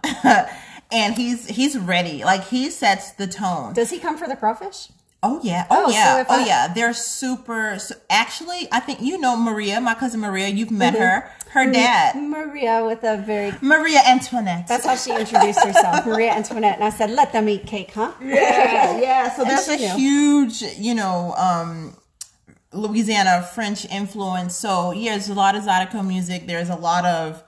and he's he's ready. Like he sets the tone. Does he come for the crawfish? Oh yeah, oh, Oh, yeah, if oh I- yeah. They're super. So actually, I think you know Maria, my cousin Maria. You've met Mm-hmm. her. Her dad, Maria with a very. Maria Antoinette. That's how she introduced herself, Maria Antoinette. And I said, "Let them eat cake, huh?" yeah, yeah. So that's a knew. huge, you know, um, Louisiana French influence. So yeah, there's a lot of Zydeco music. There's a lot of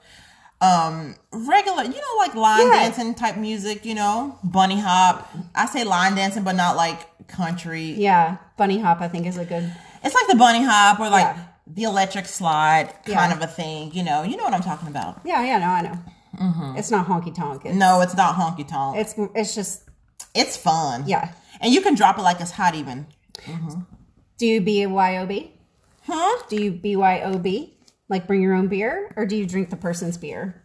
um regular, you know, like line Yeah. dancing type music. You know, bunny hop. I say line dancing, but not like country. Yeah, bunny hop. I think is a good. It's like the bunny hop or like Yeah. the electric slide kind Yeah. of a thing. You know, you know what I'm talking about. Yeah, yeah, no, I know. Mm-hmm. It's not honky tonk. No, it's not honky tonk. It's it's just It's fun. yeah. And you can drop it like it's hot even. Mm-hmm. Do you BYOB? Huh? Do you BYOB? Like bring your own beer, or do you drink the person's beer?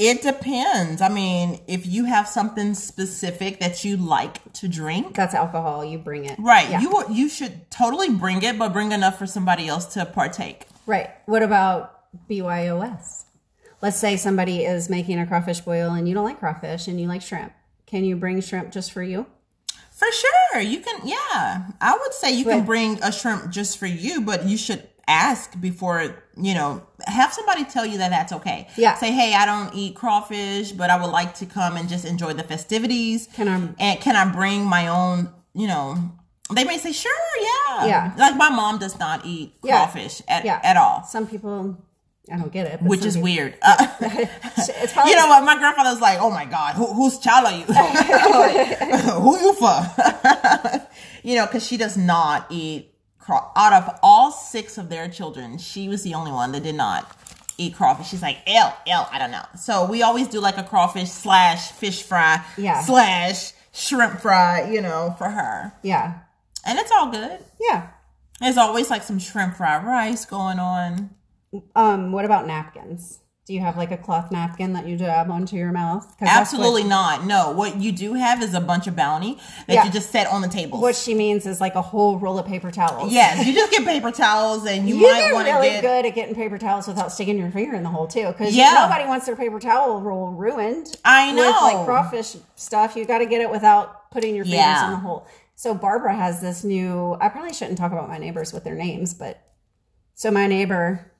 It depends. I mean, if you have something specific that you like to drink, That's alcohol. You bring it. right? Yeah. You you should totally bring it, but bring enough for somebody else to partake. Right. What about BYOS? Let's say somebody is making a crawfish boil and you don't like crawfish and you like shrimp. Can you bring shrimp just for you? For sure. You can, yeah. I would say you can bring a shrimp just for you, but you should ask before, you know, have somebody tell you that that's okay. Yeah. Say, hey, I don't eat crawfish, but I would like to come and just enjoy the festivities. Can I- And can I bring my own, you know, they may say, sure, yeah. Yeah. Like my mom does not eat Yeah. crawfish at, Yeah. at all, Some people, I don't get it. which is people- weird. Uh, It's probably you know what? My grandfather was like, "Oh my God, who, whose child are you? who you for?" you know, because she does not eat craw. Out of all six of their children, she was the only one that did not eat crawfish. She's like, "Ew, ew, I don't know." So we always do like a crawfish slash fish fry Yeah. slash shrimp fry, you know, for her, Yeah. and it's all good. Yeah. There's always like some shrimp fried rice going on. Um, what about napkins? Do you have like a cloth napkin that you dab onto your mouth? that's what- Absolutely not. No, what you do have is a bunch of bounty that Yeah. you just set on the table. What she means is like a whole roll of paper towels. Yes, you just get paper towels and you, You might get want to really get good at getting paper towels without sticking your finger in the hole too, because Yeah. nobody wants their paper towel roll ruined. I With like crawfish stuff, you got to get it without putting your fingers Yeah. in the hole. So Barbara has this new. I probably shouldn't talk about my neighbors with their names, but so my neighbor,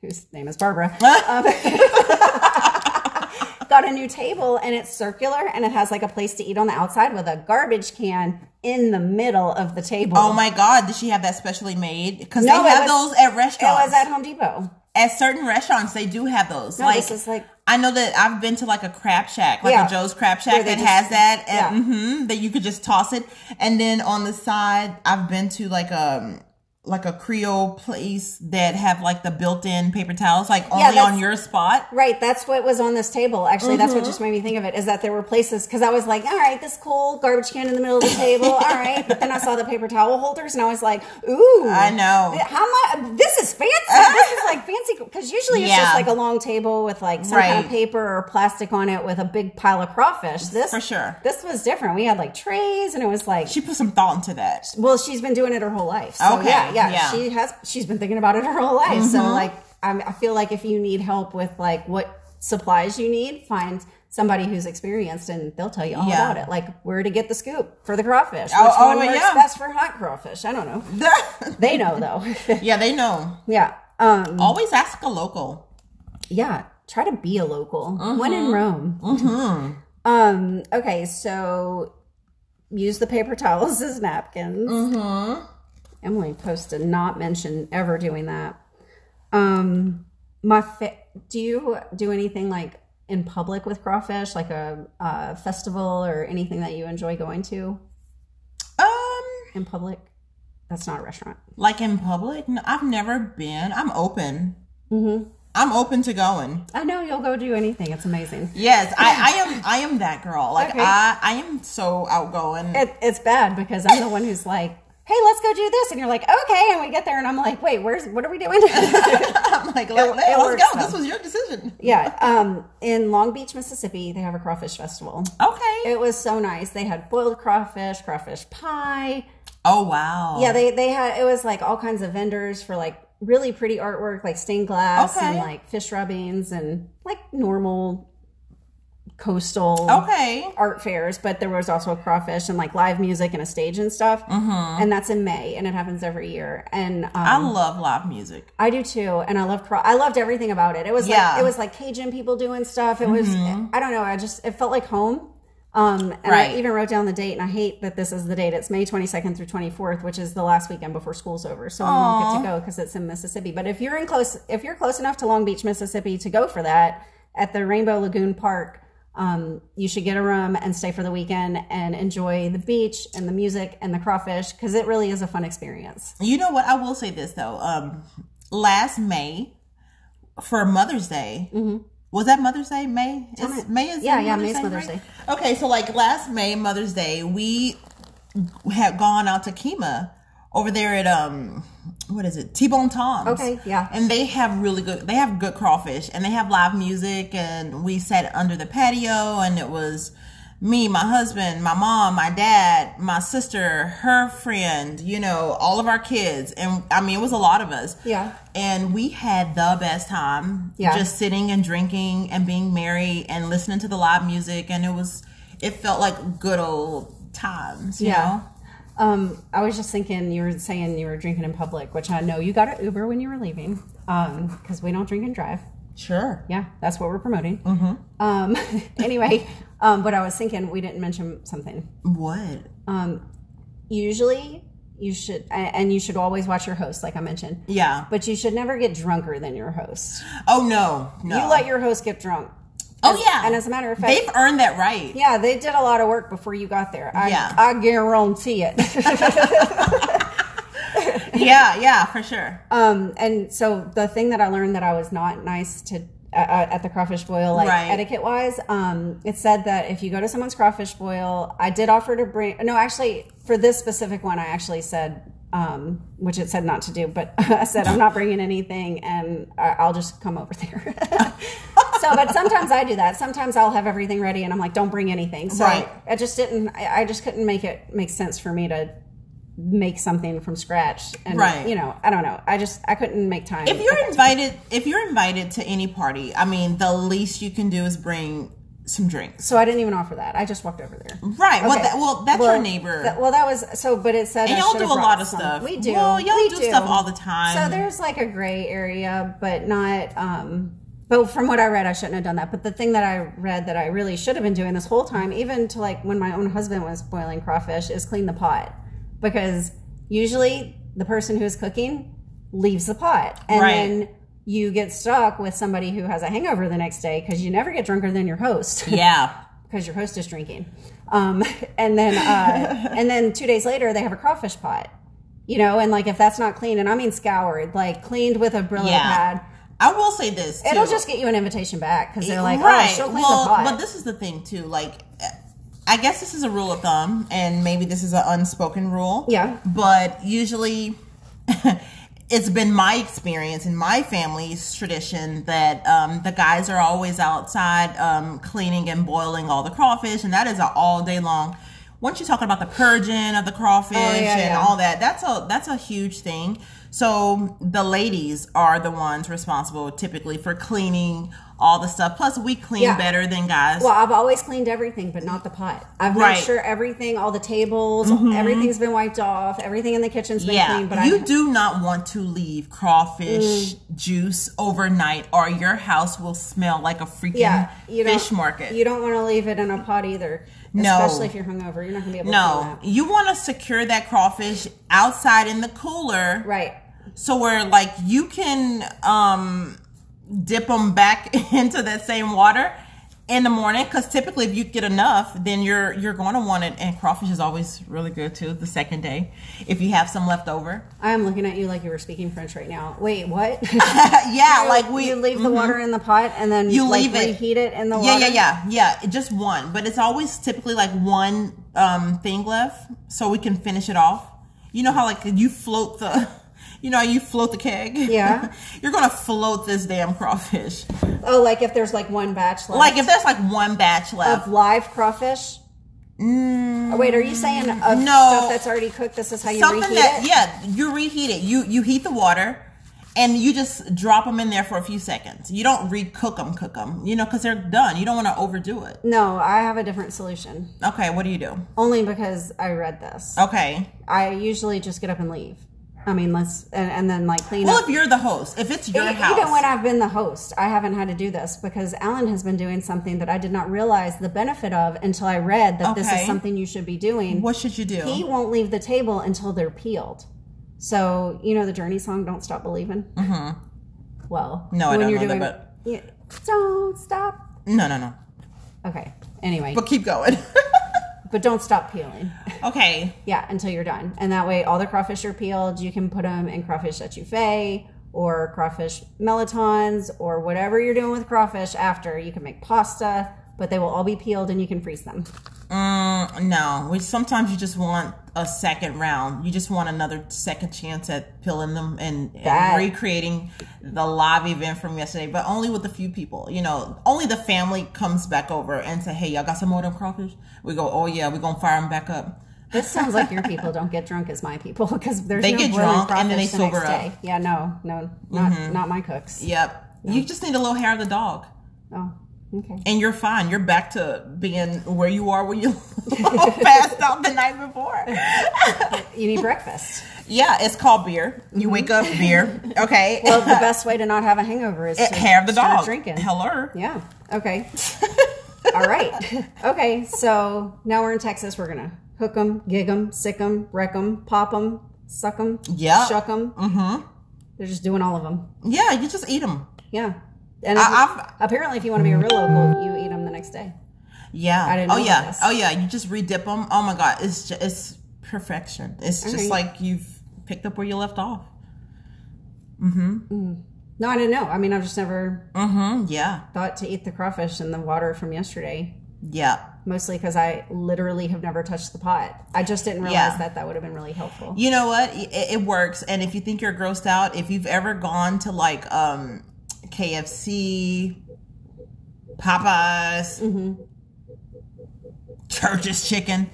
whose name is Barbara, um, got a new table and it's circular and it has like a place to eat on the outside with a garbage can in the middle of the table. Oh my god, did she have that specially made? Because No, they have was- those at restaurants. It was at Home Depot. at certain restaurants, they do have those. No, like, this is like I know that I've been to like a crab shack, like Yeah. a Joe's Crab Shack that just- has that, yeah. and mhm, that you could just toss it. And then on the side, I've been to like a like a Creole place that have like the built-in paper towels, like only that's- on your spot. Right, that's what was on this table. Actually, that's what Mm-hmm. just made me think of it. Is that there were places because I was like, all right, this cool garbage can in the middle of the table, all right. But then I saw the paper towel holders, and I was like, ooh, I know. How much? This is fancy. this is like fancy because usually it's Yeah. just like a long table with like some kind of paper or plastic on it with a big pile of crawfish. This For sure. This was different. We had like trays, and it was like. She put some thought into that. well, she's been doing it her whole life. So Okay, yeah, yeah, yeah. she has. She's been thinking about it her whole life. So Mm-hmm. like, I'm, I feel like if you need help with like what supplies you need, find somebody who's experienced, and they'll tell you all Yeah. about it. Like where to get the scoop for the crawfish. Oh, Which oh, one works yeah. best for hot crawfish? I don't know. They know though. yeah, they know. yeah. Um. Always ask a local. Yeah. Try to be a local. When Mm-hmm. in Rome. Um. Okay. So use the paper towels as napkins. Mm-hmm. Emily posted not mention ever doing that. Um, my fa- do you do anything like in public with crawfish, like a, a festival or anything that you enjoy going to Um, in public? That's not a restaurant. like in public, no, I've never been. I'm open. Mm-hmm. I'm open to going. I know you'll go do anything. It's amazing. Yes, I, I am. I am that girl. Like Okay. I, I am so outgoing. It, it's bad because I'm the one who's like, "Hey, let's go do this," and you're like, "Okay," and we get there, and I'm like, "Wait, where's what are we doing?" I'm like, Let, it us go. though. This was your decision. yeah. Um, in Long Beach, Mississippi, they have a crawfish festival. Okay. It was so nice. They had boiled crawfish, crawfish pie. oh wow. Yeah, they they had it was like all kinds of vendors for like really pretty artwork, like stained glass and like fish rubbings and like normal coastal Okay. art fairs. But there was also a crawfish and like live music and a stage and stuff. Mm-hmm. And that's in May, and it happens every year. And um, I love live music. I do too, and I love craw- I loved everything about it. It was Yeah. Mm-hmm. like it was like Cajun people doing stuff. It was I don't know. I just it felt like home. Um, and Right. I even wrote down the date, and I hate that this is the date. It's May 22nd through 24th, which is the last weekend before school's over. So I won't get to go because it's in Mississippi. But if you're in close, if you're close enough to Long Beach, Mississippi, to go for that at the Rainbow Lagoon Park, um, you should get a room and stay for the weekend and enjoy the beach and the music and the crawfish because it really is a fun experience. You know what? I will say this though. Um, last May for Mother's Day. Was that Mother's Day? May? Is. May is Yeah, yeah, May's Mother's right? Okay, so like last May, Mother's Day, we had gone out to Kemah over there at um, what is it? T Bone Tom's. Okay, yeah. And they have really good. They have good crawfish, and they have live music. And we sat under the patio, and it was me, my husband, my mom, my dad, my sister, her friend. You know, all of our kids, and I mean, it was a lot of us. Yeah. And we had the best time. Yeah. Just sitting and drinking and being merry and listening to the live music, and it was. It felt like good old times. You Yeah. know? Um, I was just thinking you were saying you were drinking in public, which I know you got an Uber when you were leaving, because we don't drink and drive. Sure. Yeah, that's what we're promoting. Mm-hmm. Um, anyway, um, but I was thinking we didn't mention something. What? Um, usually, you should, and you should always watch your host, like I mentioned. Yeah. But you should never get drunker than your host. Oh no, no. You let your host get drunk. Oh As- yeah. And as a matter of fact, they've earned that right. yeah, they did a lot of work before you got there. I, Yeah. I guarantee it. yeah, yeah, for sure. Um, and so the thing that I learned that I was not nice to uh, at the crawfish boil, like Right. etiquette wise, um, it said that if you go to someone's crawfish boil, I did offer to bring. No, actually, for this specific one, I actually said. Um, which it said not to do, but I said I'm not bringing anything, and I'll just come over there. so, but sometimes I do that. Sometimes I'll have everything ready, and I'm like, "Don't bring anything." So Right. I just didn't. I, I just couldn't make it make sense for me to make something from scratch, and Right. you know, I don't know. I just I couldn't make time. If you're invited, if you're invited to any party, I mean, the least you can do is bring some drinks. So I didn't even offer that. I just walked over there. Right. Well, that, well, that's Well, your neighbor. that- well, that was so, but it said And y'all do a lot of some. stuff. We do. Well, y'all we do stuff all the time. So there's like a gray area, but not. um But from what I read, I shouldn't have done that. But the thing that I read that I really should have been doing this whole time, even to like when my own husband was boiling crawfish, is clean the pot because usually the person who's cooking leaves the pot, and Right. then. You get stuck with somebody who has a hangover the next day because you never get drunker than your host. yeah. because your host is drinking. Um, and then uh, and then two days later they have a crawfish pot. You know, and like if that's not clean, and I mean scoured, like cleaned with a Brillo Yeah. pad, I will say this. Too. it'll just get you an invitation back because they're like, right. oh, she'll clean well, the pot. but this is the thing too. Like, I guess this is a rule of thumb, and maybe this is an unspoken rule. Yeah. But usually, it's been my experience in my family's tradition that um, the guys are always outside um, cleaning and boiling all the crawfish, and that is a all day long. Once you're talking about the purging of the crawfish Oh, yeah, and yeah. all that, that's a that's a huge thing. So the ladies are the ones responsible typically for cleaning all the stuff. Plus, we clean Yeah. better than guys. well, I've always cleaned everything, but not the pot. I've Right. made sure everything, all the tables, everything's been wiped off, everything in the kitchen's been yeah, clean. But you I, do not want to leave crawfish juice overnight, or your house will smell like a freaking yeah, fish market. You don't want to leave it in a pot either. No. especially if you're hungover, you're not gonna be able to no, you want to secure that crawfish outside in the cooler, Right. so where like you can um dip them back into that same water in the morning because typically if you get enough then you're you're going to want it and crawfish is always really good too the second day if you have some left over I am looking at you like you were speaking French right now. Wait, what? yeah like we you leave the water in the pot and then You like, leave it. reheat it in the yeah water. yeah yeah yeah just one but it's always typically like one um thing left so we can finish it off you know how like you float the you know how you float the keg Yeah. you're gonna float this damn crawfish Oh, like if there's like one batch left like if there's like one batch left of live crawfish. Oh, wait, are you saying of Mm, no. stuff that's already cooked? This is how you something reheat that it. yeah you reheat it you you heat the water and you just drop them in there for a few seconds you don't re-cook them cook them you know because they're done you don't want to overdo it No, I have a different solution. okay what do you do Only because I read this. okay I usually just get up and leave. I mean, let's and, and then like clean well up. Well, if you're the host if it's your E- house Even when I've been the host, I haven't had to do this because Alan has been doing something that I did not realize the benefit of until I read that this is something you should be doing. what should you do He won't leave the table until they're peeled. So you know the Journey song "Don't Stop Believing." Mm-hmm. Well, No, I don't know that, yeah, don't stop. no no no Okay. Anyway, but, but keep going don't stop peeling. okay Yeah, until you're done, and that way all the crawfish are peeled. You can put them in crawfish etouffee or crawfish mirlitons or whatever you're doing with crawfish. After you can make pasta, but they will all be peeled and you can freeze them. Mm, no, we sometimes you just want a second round. You just want another second chance at peeling them and, and recreating the live event from yesterday, but only with a few people. You know, only the family comes back over and say, "Hey, y'all got some more of them crawfish?" We go, "Oh yeah, we're gonna fire them back up." This sounds like your people don't get drunk as my people because there's They no get drunk and then they the sober up. day. Yeah, no, no, not not my cooks. Yep. You just need a little hair of the dog. Oh, Okay. and you're fine. You're back to being where you are when you passed out the night before. You need breakfast. yeah, it's called beer. You wake up beer. Okay. Well, the best way to not have a hangover is to have the dog. drinking. Hello. Yeah. Okay. All right. Okay. So now we're in Texas. We're gonna hook them, gig them, sick them, wreck them, pop them, suck them, Yeah. shuck them. Mm-hmm. They're just doing all of them. Yeah, you just eat them. Yeah. And I- apparently, if you want to be a real local, you eat them the next day. Yeah. Oh yeah. this. Oh yeah. You just redip them. Oh my god, it's just, it's perfection. It's just right. like you've picked up where you left off. Mm-hmm. Mm. No, I didn't know. I mean, I've just never Mm-hmm. Yeah. thought to eat the crawfish in the water from yesterday. Yeah. Mostly because I literally have never touched the pot. I just didn't realize Yeah. that that would have been really helpful. You know what? It, it works. And if you think you're grossed out, if you've ever gone to like um KFC, Popeyes, Mm-hmm. Church's Chicken,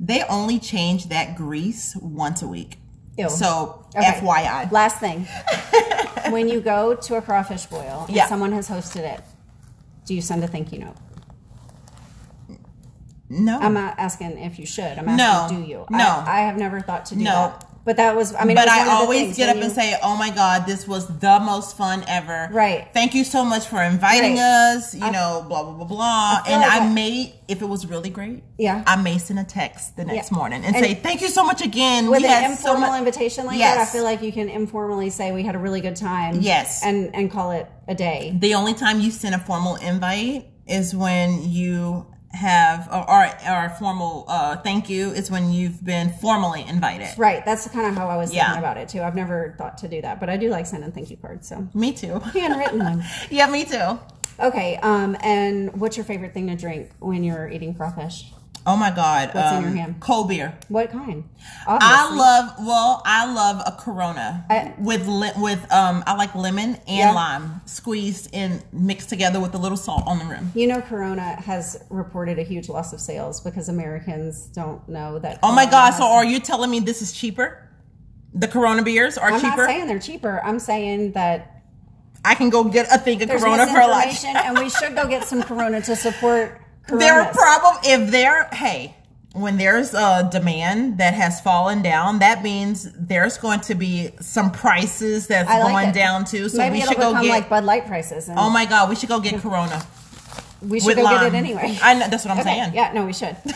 they only change that grease once a week. Ew. So Okay. FYI. Last thing. when you go to a crawfish boil and Yeah. someone has hosted it, do you send a thank you note? No. I'm not asking if you should. I'm asking, No. do you? No. I, I have never thought to do No. that. But that was, I mean, but I one of the always get up and say, "Oh my God, this was the most fun ever!" Right. Thank you so much for inviting Right. us. You know, blah blah blah blah. feel And like I I- may, if it was really great, Yeah. I may send a text the next Yeah. morning and, And- say, "Thank you so much again." with We an had so informal invitation like Yes. that, I feel like you can informally say we had a really good time. Yes. And and call it a day. The only time you send a formal invite is when you have, or or formal uh, thank you is when you've been formally invited. Right. That's kind of how I was Yeah. thinking about it too. I've never thought to do that, but I do like sending thank you cards. So Me too. handwritten yeah, me too. Okay. Um. And what's your favorite thing to drink when you're eating crawfish? Oh my God. What's in um, your hand? Cold beer. What kind? I love well, I love a Corona I- with li- with um I like lemon and Yeah. lime squeezed and mixed together with a little salt on the rim. You know, Corona has reported a huge loss of sales because Americans don't know that. Oh my god! So are you telling me this is cheaper? The Corona beers are cheaper? I'm not saying they're cheaper. I'm saying that I can go get a thing of there's Corona for a lot. and we should go get some Corona to support. There are Coronas. problem if they're, Hey, when there's a demand that has fallen down, that means there's going to be some prices that's like going it. down too. So Maybe we it'll should go get. like Bud Light prices, oh my god, we should go get Corona. we should go get it anyway. I know that's what I'm Okay, saying. Yeah, no, we should.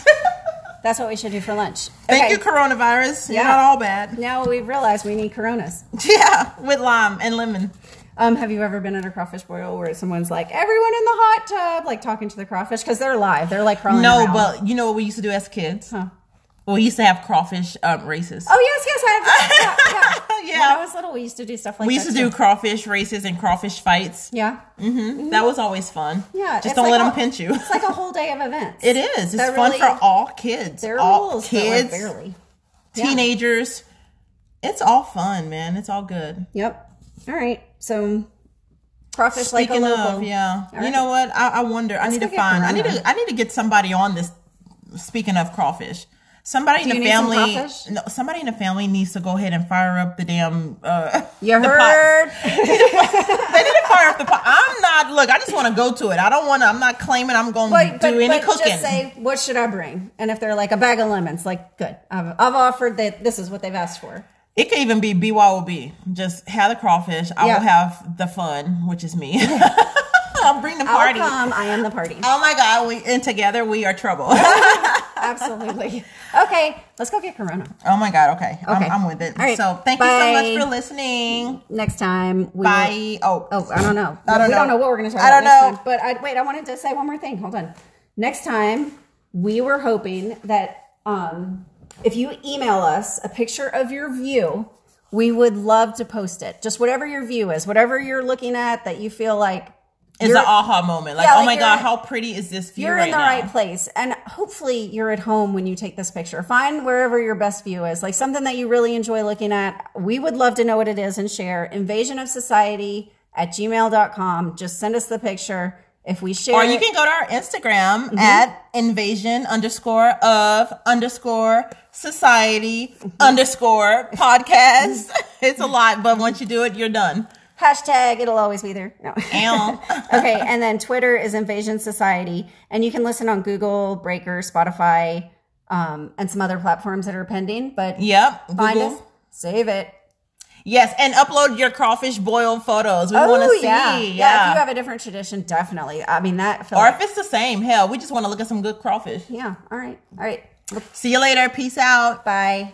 That's what we should do for lunch. Thank Okay, you, coronavirus. You're Yeah. not all bad. Now we've realized we need Coronas. Yeah, with lime and lemon. Um, have you ever been at a crawfish boil where someone's like, "Everyone in the hot tub," like talking to the crawfish because they're live, they're like crawling No, around. but you know what we used to do as kids? Huh. We used to have crawfish um, races. Oh yes, yes, I have. Yeah, yeah. Yeah. When I was little, we used to do stuff like that. we used to do crawfish races and crawfish fights. Yeah, That was always fun. yeah. Just don't like let a- them pinch you. It's like a whole day of events. It is. It's They're fun really- for all kids. There are all rules, kids, barely. Yeah. teenagers. It's all fun, man. It's all good. Yep. All right. So crawfish like a Speaking local. of, yeah. All you know what? I, I wonder. I need to find. I need to. I need to get somebody on this. Speaking of crawfish, somebody Do in the need some family. No, somebody in the family needs to go ahead and fire up the damn. Uh, You the heard? pots. they need to fire up the pot. I'm not. Look, I just want to go to it. I don't want to. I'm not claiming I'm going to do but, any but cooking. just say, what should I bring? And if they're like a bag of lemons, like, good. I've, I've offered that this is what they've asked for. It could even be BYOB. Just have the crawfish. I Yeah. will have the fun, which is me. I'll bring the I'll party. come. I am the party. Oh my God, we and together we are trouble. Absolutely. Okay, let's go get Corona. oh my God, okay. Okay. I'm, I'm with it. All right. So thank you so much for listening. Next time, we Bye. Oh, Oh, I don't know. I don't we know. don't know what we're going to talk I don't next know. time. But I, wait, I wanted to say one more thing. Hold on. Next time, we were hoping that um, if you email us a picture of your view, we would love to post it. Just whatever your view is, whatever you're looking at that you feel like you're- an aha moment. Like, Yeah, oh my God, how pretty is this view you're right in the now? right place. And hopefully you're at home when you take this picture. Find wherever your best view is, like something that you really enjoy looking at. We would love to know what it is and share. Invasion of Society at gmail.com. Just send us the picture. If we share Or you it- can go to our Instagram Mm-hmm. at invasion underscore of underscore society Mm-hmm. underscore podcast. it's a lot, but once you do it, you're done. Hashtag it'll always be there. No. Okay, and then Twitter is Invasion Society, and you can listen on Google, Breaker, Spotify, um, and some other platforms that are pending. But Yep. find Google. us, save it. Yes, and upload your crawfish boil photos. We want to see. Oh, yeah. Yeah. yeah. If you have a different tradition, definitely. I mean that. I or like- if it's the same, hell, we just want to look at some good crawfish. yeah. All right. All right. See you later. Peace out. Bye.